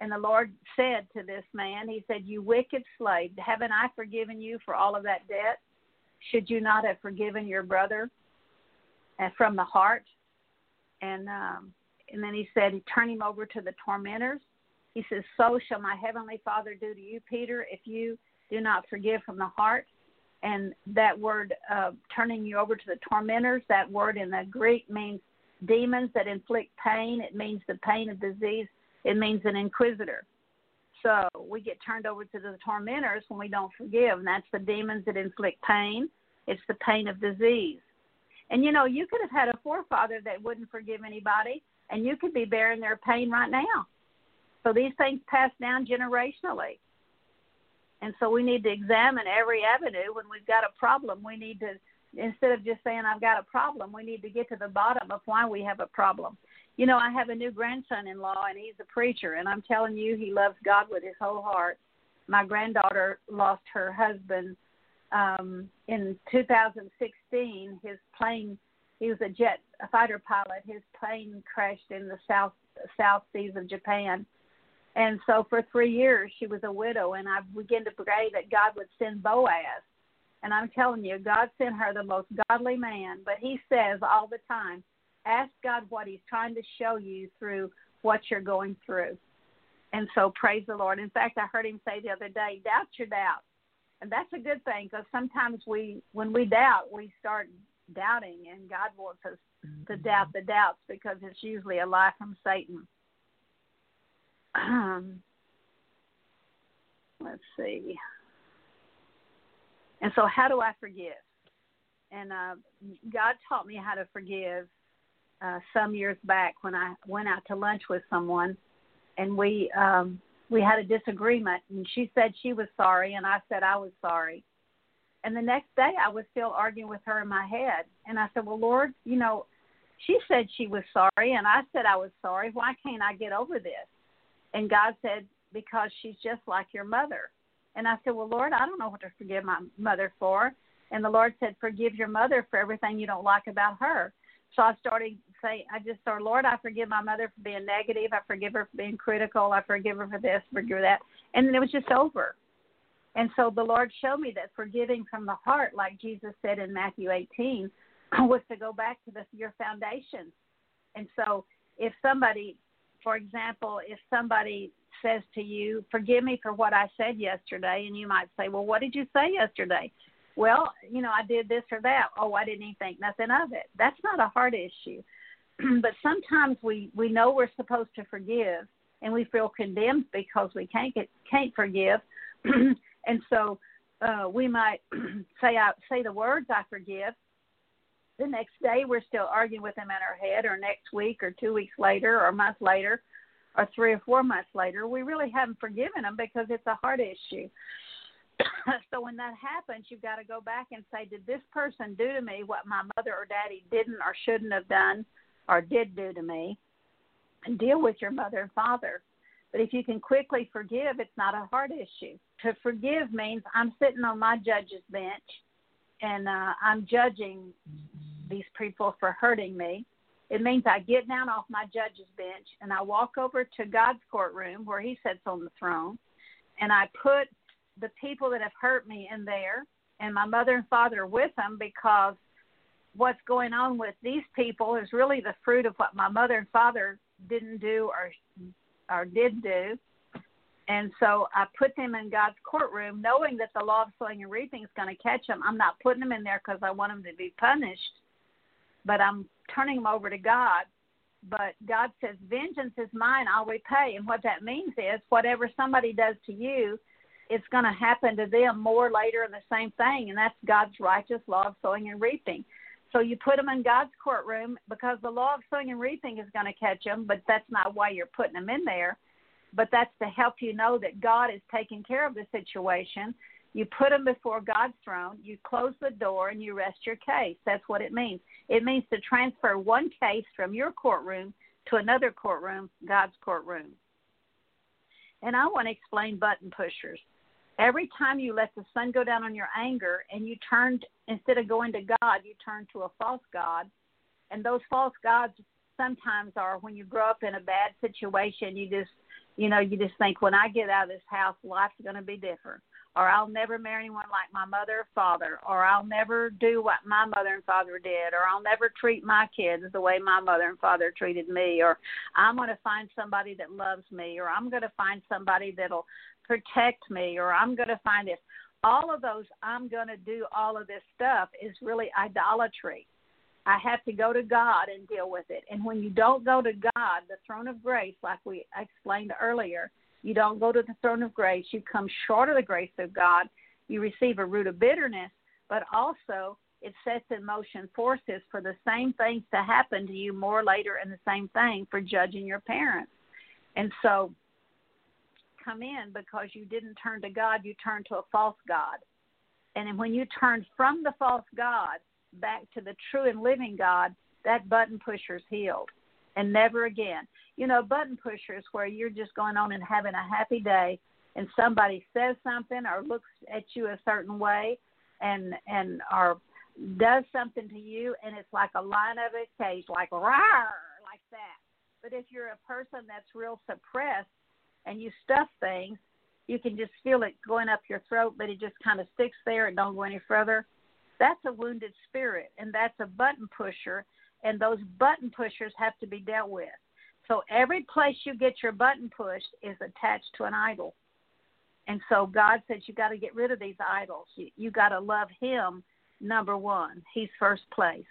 And the Lord said to this man, He said, You wicked slave, haven't I forgiven you for all of that debt? Should you not have forgiven your brother and uh, from the heart? And um, and then he said, Turn him over to the tormentors. He says, So shall my heavenly Father do to you, Peter, if you do not forgive from the heart. And that word, uh, turning you over to the tormentors, that word in the Greek means demons that inflict pain. It means the pain of disease it means an inquisitor. So we get turned over to the tormentors when we don't forgive, and that's the demons that inflict pain. It's the pain of disease. And you know, you could have had a forefather that wouldn't forgive anybody, and you could be bearing their pain right now. So these things pass down generationally. And so we need to examine every avenue when we've got a problem. We need to, instead of just saying, I've got a problem, we need to get to the bottom of why we have a problem you know, I have a new grandson in law and he's a preacher and I'm telling you he loves God with his whole heart. My granddaughter lost her husband um in 2016. His plane he was a jet a fighter pilot. His plane crashed in the south south seas of Japan. And so for 3 years she was a widow and I began to pray that God would send Boaz. And I'm telling you, God sent her the most godly man, but he says all the time, ask God what He's trying to show you through what you're going through. And so praise the Lord. In fact, I heard him say the other day, doubt your doubt. And that's a good thing because sometimes we, when we doubt, we start doubting, and God wants us to mm-hmm. doubt the doubts because it's usually a lie from Satan. Um, let's see. And so, how do I forgive? And uh, God taught me how to forgive uh, some years back when I went out to lunch with someone, and we um, we had a disagreement, and she said she was sorry, and I said I was sorry. And the next day, I was still arguing with her in my head, and I said, "Well, Lord, you know, she said she was sorry, and I said I was sorry. Why can't I get over this?" And God said, "Because she's just like your mother." And I said, "Well, Lord, I don't know what to forgive my mother for." And the Lord said, "Forgive your mother for everything you don't like about her." So I started saying, I just started, Lord, I forgive my mother for being negative. I forgive her for being critical. I forgive her for this, forgive that. And then it was just over. And so the Lord showed me that forgiving from the heart, like Jesus said in Matthew 18, was to go back to the, your foundation. And so if somebody, for example, if somebody says to you, Forgive me for what I said yesterday, and you might say, Well, what did you say yesterday? Well, you know, I did this or that. Oh, I didn't even think nothing of it. That's not a heart issue. but sometimes we we know we're supposed to forgive, and we feel condemned because we can't get can't forgive, and so uh, we might say I say the words I forgive, the next day we're still arguing with them in our head, or next week, or two weeks later, or a month later, or three or four months later, we really haven't forgiven them because it's a heart issue. so when that happens, you've got to go back and say, did this person do to me what my mother or daddy didn't or shouldn't have done or did do to me? And deal with your mother and father. But if you can quickly forgive, it's not a heart issue. To forgive means I'm sitting on my judge's bench and uh, I'm judging these people for hurting me. It means I get down off my judge's bench and I walk over to God's courtroom where He sits on the throne, and I put the people that have hurt me in there, and my mother and father with them because what's going on with these people is really the fruit of what my mother and father didn't do or or did do. And so I put them in God's courtroom, knowing that the law of sowing and reaping is going to catch them. I'm not putting them in there because I want them to be punished, but I'm turning them over to God. But God says, Vengeance is mine, I'll repay. And what that means is, whatever somebody does to you, it's going to happen to them more later in the same thing. And that's God's righteous law of sowing and reaping. So you put them in God's courtroom because the law of sowing and reaping is going to catch them, but that's not why you're putting them in there. But that's to help you know that God is taking care of the situation you put them before God's throne, you close the door, and you rest your case. That's what it means. It means to transfer one case from your courtroom to another courtroom, God's courtroom. And I want to explain button pushers. Every time you let the sun go down on your anger and you turn, instead of going to God, you turn to a false God. And those false gods sometimes are when you grow up in a bad situation, you just, you know, you just think, when I get out of this house, life's going to be different or I'll never marry anyone like my mother or father, or I'll never do what my mother and father did, or I'll never treat my kids the way my mother and father treated me, or I'm going to find somebody that loves me, or I'm going to find somebody that'll protect me, or I'm going to find this. All of those, I'm going to do all of this stuff is really idolatry. I have to go to God and deal with it. And when you don't go to God, the throne of grace, like we explained earlier, you don't go to the throne of grace. You come short of the grace of God. You receive a root of bitterness, but also it sets in motion forces for the same things to happen to you more later and the same thing for judging your parents. And so come in because you didn't turn to God, you turned to a false God. And when you turn from the false God back to the true and living God, that button pusher's healed and never again. You know, button pushers where you're just going on and having a happy day and somebody says something or looks at you a certain way and and or does something to you and it's like a line of a cage like rawr like that. But if you're a person that's real suppressed and you stuff things, you can just feel it going up your throat, but it just kind of sticks there and don't go any further. That's a wounded spirit, and that's a button pusher and those button pushers have to be dealt with. So every place you get your button pushed is attached to an idol. And so God says you got to get rid of these idols. You, you got to love Him number one. He's first place.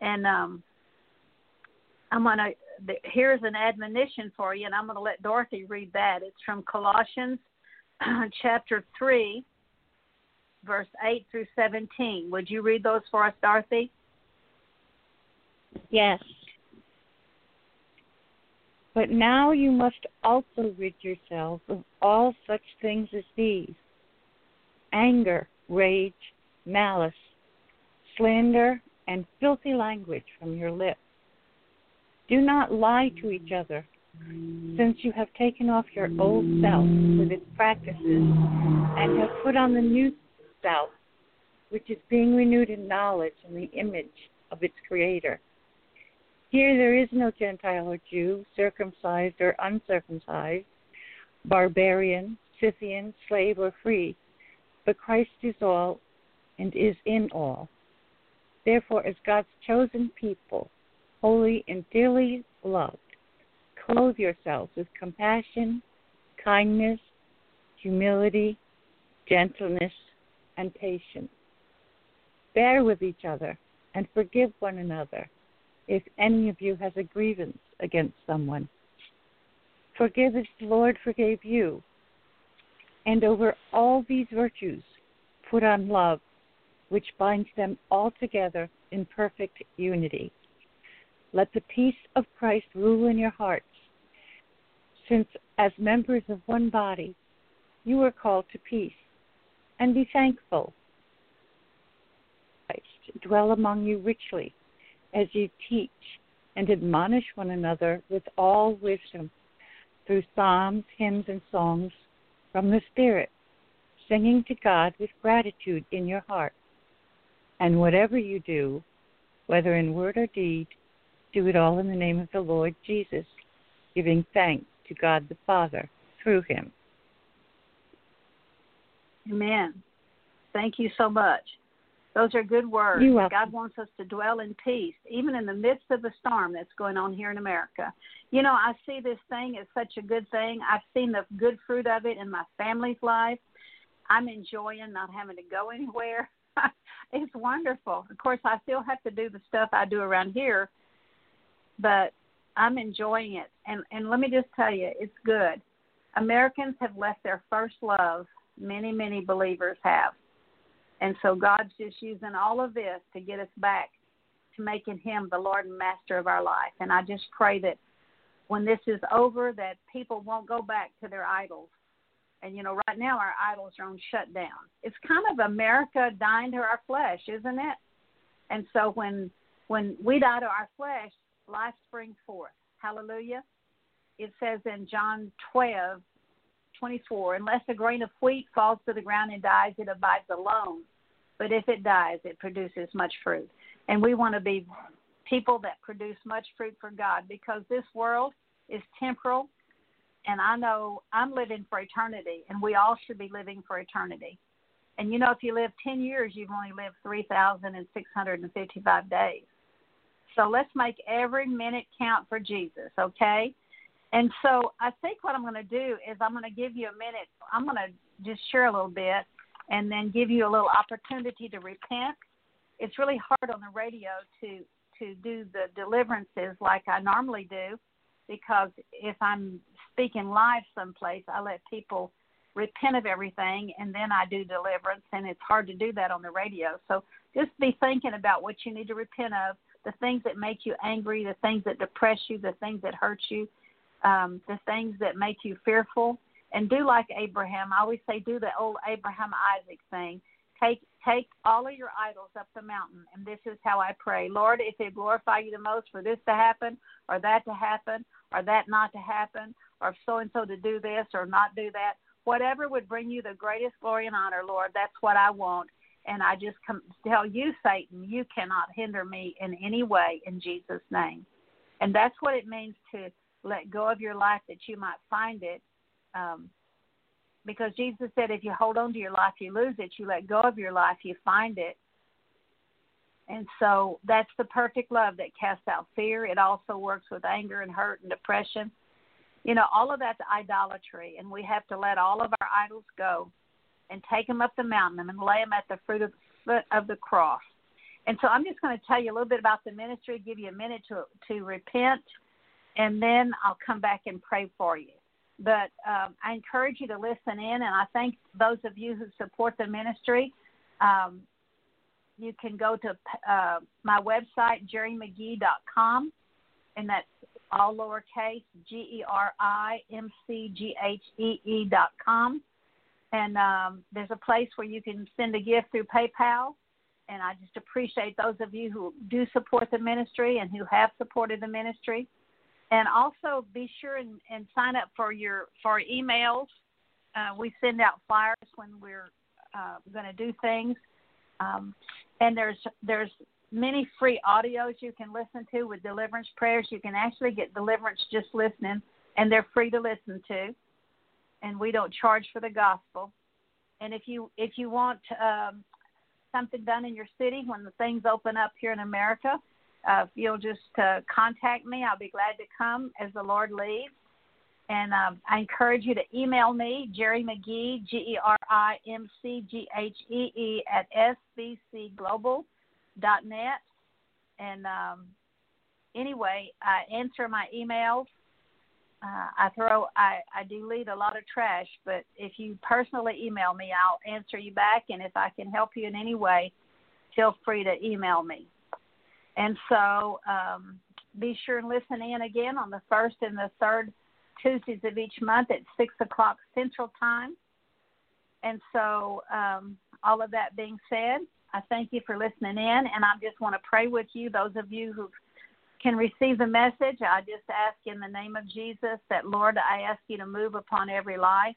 And um, I'm gonna. Here's an admonition for you, and I'm gonna let Dorothy read that. It's from Colossians chapter three, verse eight through seventeen. Would you read those for us, Dorothy? Yes. But now you must also rid yourselves of all such things as these anger, rage, malice, slander, and filthy language from your lips. Do not lie to each other, since you have taken off your old self with its practices and have put on the new self, which is being renewed in knowledge in the image of its Creator. Here there is no Gentile or Jew, circumcised or uncircumcised, barbarian, Scythian, slave or free, but Christ is all and is in all. Therefore, as God's chosen people, holy and dearly loved, clothe yourselves with compassion, kindness, humility, gentleness, and patience. Bear with each other and forgive one another if any of you has a grievance against someone. Forgive as the Lord forgave you. And over all these virtues, put on love, which binds them all together in perfect unity. Let the peace of Christ rule in your hearts, since as members of one body, you are called to peace, and be thankful. Christ dwell among you richly as you teach and admonish one another with all wisdom through psalms, hymns, and songs from the Spirit, singing to God with gratitude in your heart. And whatever you do, whether in word or deed, do it all in the name of the Lord Jesus, giving thanks to God the Father through him. Amen. Thank you so much. Those are good words. God wants us to dwell in peace, even in the midst of the storm that's going on here in America. You know, I see this thing as such a good thing. I've seen the good fruit of it in my family's life. I'm enjoying not having to go anywhere. it's wonderful. Of course, I still have to do the stuff I do around here, but I'm enjoying it. And and let me just tell you, it's good. Americans have left their first love. Many, many believers have. And so God's just using all of this to get us back to making him the Lord and Master of our life. And I just pray that when this is over that people won't go back to their idols. And you know, right now our idols are on shutdown. It's kind of America dying to our flesh, isn't it? And so when when we die to our flesh, life springs forth. Hallelujah. It says in John 12, 24, unless a grain of wheat falls to the ground and dies, it abides alone. But if it dies, it produces much fruit. And we want to be people that produce much fruit for God because this world is temporal. And I know I'm living for eternity, and we all should be living for eternity. And you know, if you live 10 years, you've only lived 3,655 days. So let's make every minute count for Jesus, okay? And so I think what I'm going to do is I'm going to give you a minute. I'm going to just share a little bit and then give you a little opportunity to repent. It's really hard on the radio to to do the deliverances like I normally do because if I'm speaking live someplace, I let people repent of everything and then I do deliverance and it's hard to do that on the radio. So just be thinking about what you need to repent of, the things that make you angry, the things that depress you, the things that hurt you, um, the things that make you fearful and do like Abraham. I always say do the old Abraham Isaac thing. Take take all of your idols up the mountain, and this is how I pray. Lord, if it glorify you the most for this to happen, or that to happen, or that not to happen, or so and so to do this or not do that, whatever would bring you the greatest glory and honor, Lord, that's what I want. And I just come tell you, Satan, you cannot hinder me in any way in Jesus' name. And that's what it means to let go of your life that you might find it um, because Jesus said, if you hold on to your life, you lose it. You let go of your life, you find it. And so that's the perfect love that casts out fear. It also works with anger and hurt and depression. You know, all of that's idolatry, and we have to let all of our idols go and take them up the mountain and lay them at the foot of, foot of the cross. And so I'm just going to tell you a little bit about the ministry, give you a minute to to repent, and then I'll come back and pray for you. But um, I encourage you to listen in, and I thank those of you who support the ministry. Um, you can go to uh, my website, gerimcgee.com, and that's all lowercase, G E R I M C G H E E dot com. And um, there's a place where you can send a gift through PayPal. And I just appreciate those of you who do support the ministry and who have supported the ministry and also be sure and, and sign up for your for emails. Uh, we send out flyers when we're uh, going to do things, um, and there's there's many free audios you can listen to with deliverance prayers. You can actually get deliverance just listening, and they're free to listen to, and we don't charge for the gospel. And if you if you want um, something done in your city when the things open up here in America, uh, if you'll just uh, contact me, I'll be glad to come as the Lord leads. And um, I encourage you to email me, Geri McGee, G E R I M C G H E E, at sbcglobal.net. And um, anyway, I answer my emails. Uh, I throw, I, I delete a lot of trash, but if you personally email me, I'll answer you back. And if I can help you in any way, feel free to email me. And so um, be sure and listen in again on the first and the third Tuesdays of each month at 6 o'clock Central Time. And so, um, all of that being said, I thank you for listening in, and I just want to pray with you, those of you who can receive the message. I just ask in the name of Jesus that, Lord, I ask you to move upon every life.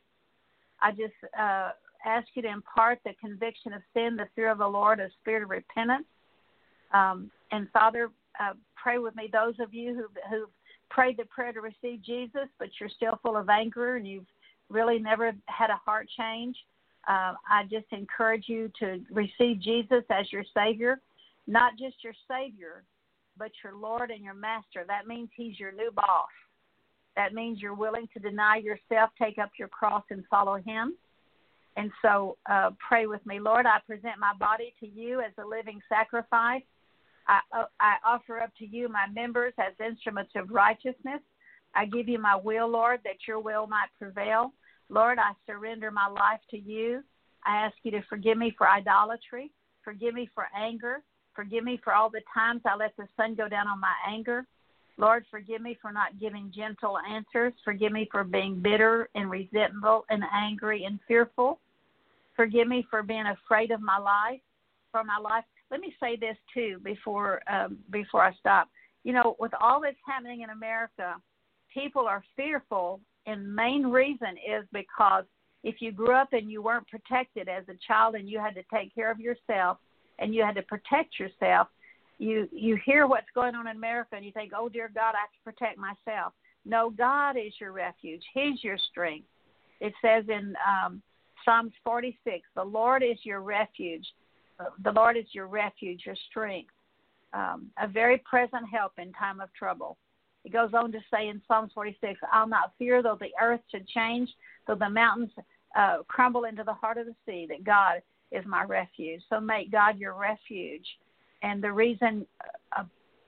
I just uh, ask you to impart the conviction of sin, the fear of the Lord, a spirit of repentance. Um, and Father, uh, pray with me, those of you who've, who've prayed the prayer to receive Jesus, but you're still full of anger and you've really never had a heart change. Uh, I just encourage you to receive Jesus as your Savior, not just your Savior, but your Lord and your Master. That means He's your new boss. That means you're willing to deny yourself, take up your cross, and follow Him. And so uh, pray with me. Lord, I present my body to you as a living sacrifice. I, uh, I offer up to you my members as instruments of righteousness. I give you my will, Lord, that your will might prevail. Lord, I surrender my life to you. I ask you to forgive me for idolatry, forgive me for anger, forgive me for all the times I let the sun go down on my anger. Lord, forgive me for not giving gentle answers. Forgive me for being bitter and resentful and angry and fearful. Forgive me for being afraid of my life, for my life. Let me say this too before um, before I stop. You know, with all that's happening in America, people are fearful, and main reason is because if you grew up and you weren't protected as a child and you had to take care of yourself and you had to protect yourself, you you hear what's going on in America and you think, "Oh dear God, I have to protect myself." No, God is your refuge. He's your strength. It says in um, Psalms 46, "The Lord is your refuge. The Lord is your refuge, your strength, um, a very present help in time of trouble." It goes on to say in Psalms 46, "I'll not fear though the earth should change, though the mountains uh, crumble into the heart of the sea. That God is my refuge. So make God your refuge." and the reason a,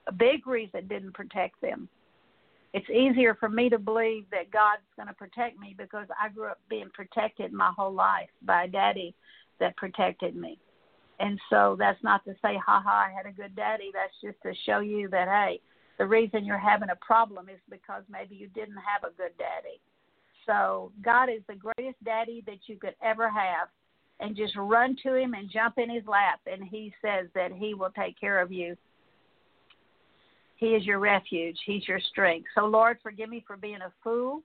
a big reason didn't protect them it's easier for me to believe that god's going to protect me because i grew up being protected my whole life by a daddy that protected me and so that's not to say ha ha i had a good daddy. That's just to show you that hey the reason you're having a problem is because maybe you didn't have a good daddy. So god is the greatest daddy that you could ever have. And just run to him and jump in his lap and he says that he will take care of you. He is your refuge. He's your strength. So lord forgive me for being a fool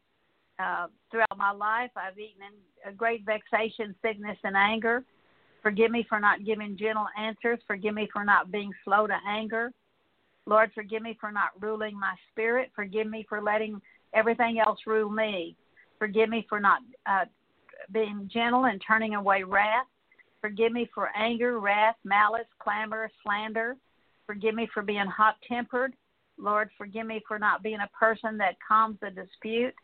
uh, throughout my life. I've eaten in great vexation sickness and anger forgive me for not giving gentle answers forgive me for not being slow to anger lord forgive me for not ruling my spirit forgive me for letting everything else rule me forgive me for not uh, being gentle and turning away wrath. Forgive me for anger, wrath, malice, clamor, slander. Forgive me for being hot tempered. Lord, forgive me for not being a person that calms a dispute.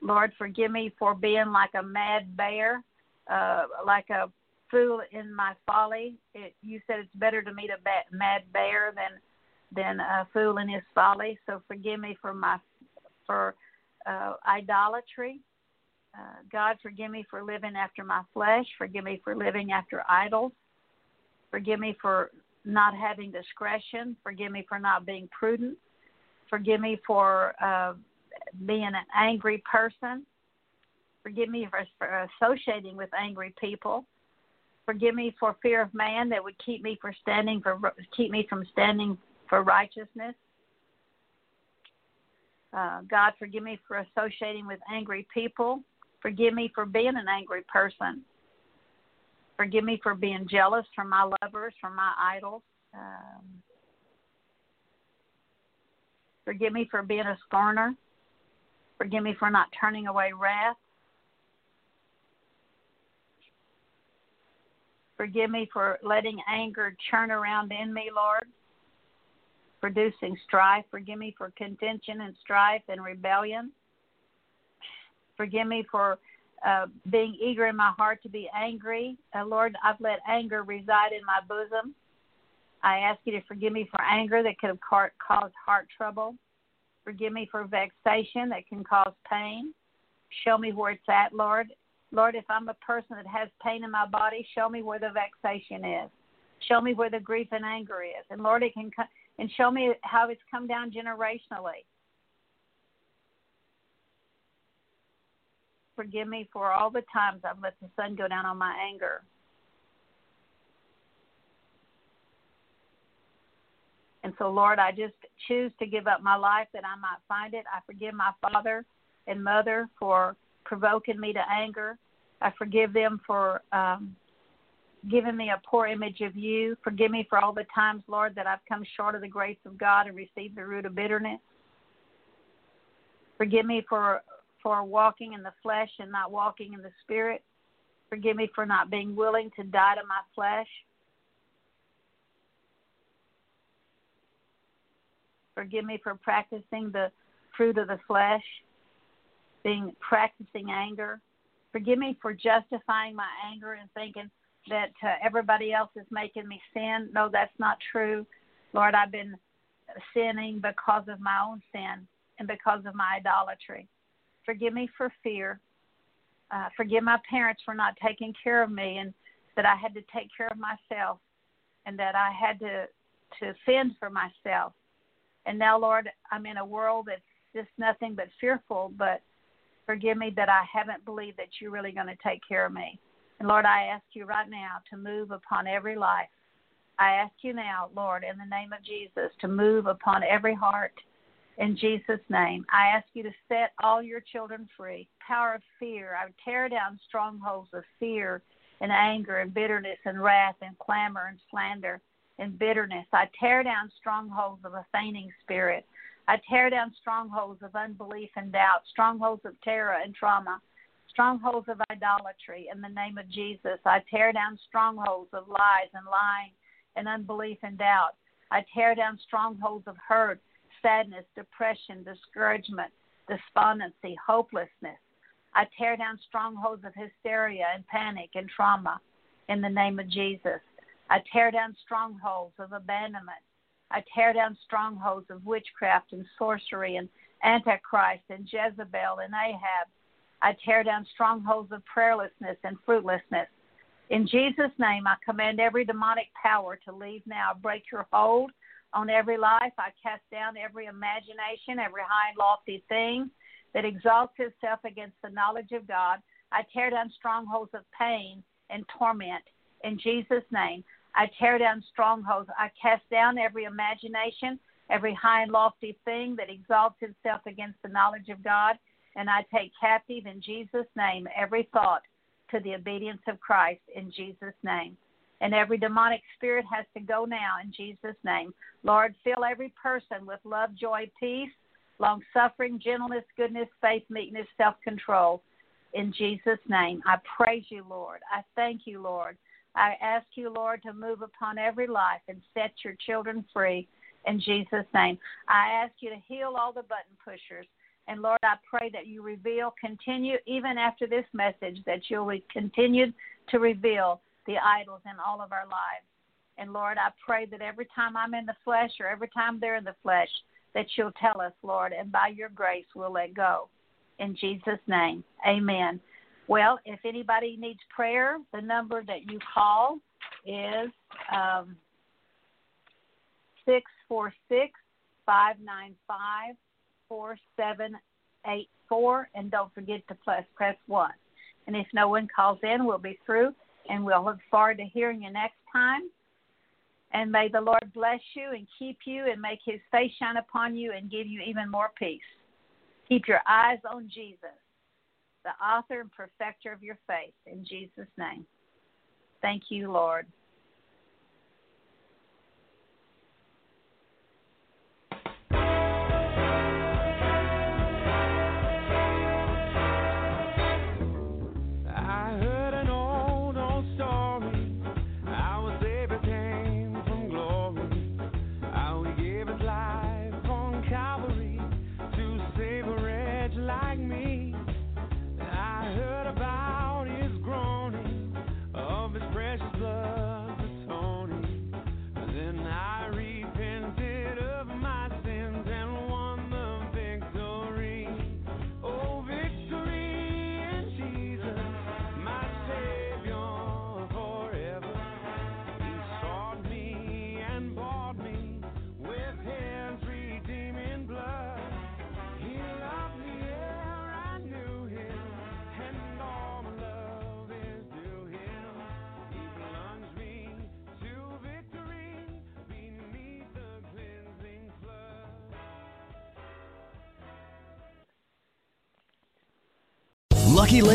Lord, forgive me for being like a mad bear, uh, like a fool in my folly. It, you said it's better to meet a ba- mad bear than than a fool in his folly. So forgive me for my for uh, idolatry. Uh, God, forgive me for living after my flesh. Forgive me for living after idols. Forgive me for not having discretion. Forgive me for not being prudent. Forgive me for uh, being an angry person. Forgive me for, for associating with angry people. Forgive me for fear of man that would keep me for standing for keep me from standing for righteousness. Uh, God, forgive me for associating with angry people. Forgive me for being an angry person. Forgive me for being jealous from my lovers, from my idols. Um, forgive me for being a scorner. Forgive me for not turning away wrath. Forgive me for letting anger churn around in me, Lord, producing strife. Forgive me for contention and strife and rebellion. Forgive me for uh, being eager in my heart to be angry. Uh, Lord, I've let anger reside in my bosom. I ask you to forgive me for anger that could have caused heart trouble. Forgive me for vexation that can cause pain. Show me where it's at, Lord. Lord, if I'm a person that has pain in my body, show me where the vexation is. Show me where the grief and anger is. And Lord, it can come, and show me how it's come down generationally. Forgive me for all the times I've let the sun go down on my anger. And so, Lord, I just choose to give up my life that I might find it. I forgive my father and mother for provoking me to anger. I forgive them for um, giving me a poor image of you. Forgive me for all the times, Lord, that I've come short of the grace of God and received the root of bitterness. Forgive me for for walking in the flesh and not walking in the spirit. Forgive me for not being willing to die to my flesh. Forgive me for practicing the fruit of the flesh, being practicing anger. Forgive me for justifying my anger and thinking that uh, everybody else is making me sin. No, that's not true. Lord, I've been sinning because of my own sin and because of my idolatry. Forgive me for fear. Uh, forgive my parents for not taking care of me and that I had to take care of myself and that I had to to fend for myself. And now, Lord, I'm in a world that's just nothing but fearful, but forgive me that I haven't believed that you're really going to take care of me. And Lord, I ask you right now to move upon every life. I ask you now, Lord, in the name of Jesus, to move upon every heart. In Jesus' name, I ask you to set all your children free. Power of fear, I would tear down strongholds of fear and anger and bitterness and wrath and clamor and slander and bitterness. I tear down strongholds of a fainting spirit. I tear down strongholds of unbelief and doubt, strongholds of terror and trauma, strongholds of idolatry in the name of Jesus. I tear down strongholds of lies and lying and unbelief and doubt. I tear down strongholds of hurt, sadness, depression, discouragement, despondency, hopelessness. I tear down strongholds of hysteria and panic and trauma in the name of Jesus. I tear down strongholds of abandonment. I tear down strongholds of witchcraft and sorcery and Antichrist and Jezebel and Ahab. I tear down strongholds of prayerlessness and fruitlessness. In Jesus' name, I command every demonic power to leave now. Break your hold on every life. I cast down every imagination, every high and lofty thing that exalts itself against the knowledge of God. I tear down strongholds of pain and torment in Jesus' name. I tear down strongholds. I cast down every imagination, every high and lofty thing that exalts itself against the knowledge of God. And I take captive in Jesus' name every thought to the obedience of Christ in Jesus' name. And every demonic spirit has to go now in Jesus' name. Lord, fill every person with love, joy, peace, long suffering, gentleness, goodness, faith, meekness, self control. In Jesus' name, I praise you, Lord. I thank you, Lord. I ask you, Lord, to move upon every life and set your children free in Jesus' name. I ask you to heal all the button pushers. And Lord, I pray that you reveal, continue, even after this message, that you'll continue to reveal the idols in all of our lives. And Lord, I pray that every time I'm in the flesh or every time they're in the flesh, that you'll tell us, Lord, and by your grace we'll let go. In Jesus' name, amen. Well, if anybody needs prayer, the number that you call is um, 646 595 4784. And don't forget to press, press 1. And if no one calls in, we'll be through. And we'll look forward to hearing you next time. And may the Lord bless you and keep you and make his face shine upon you and give you even more peace. Keep your eyes on Jesus the author and perfecter of your faith. In Jesus' name. Thank you, Lord.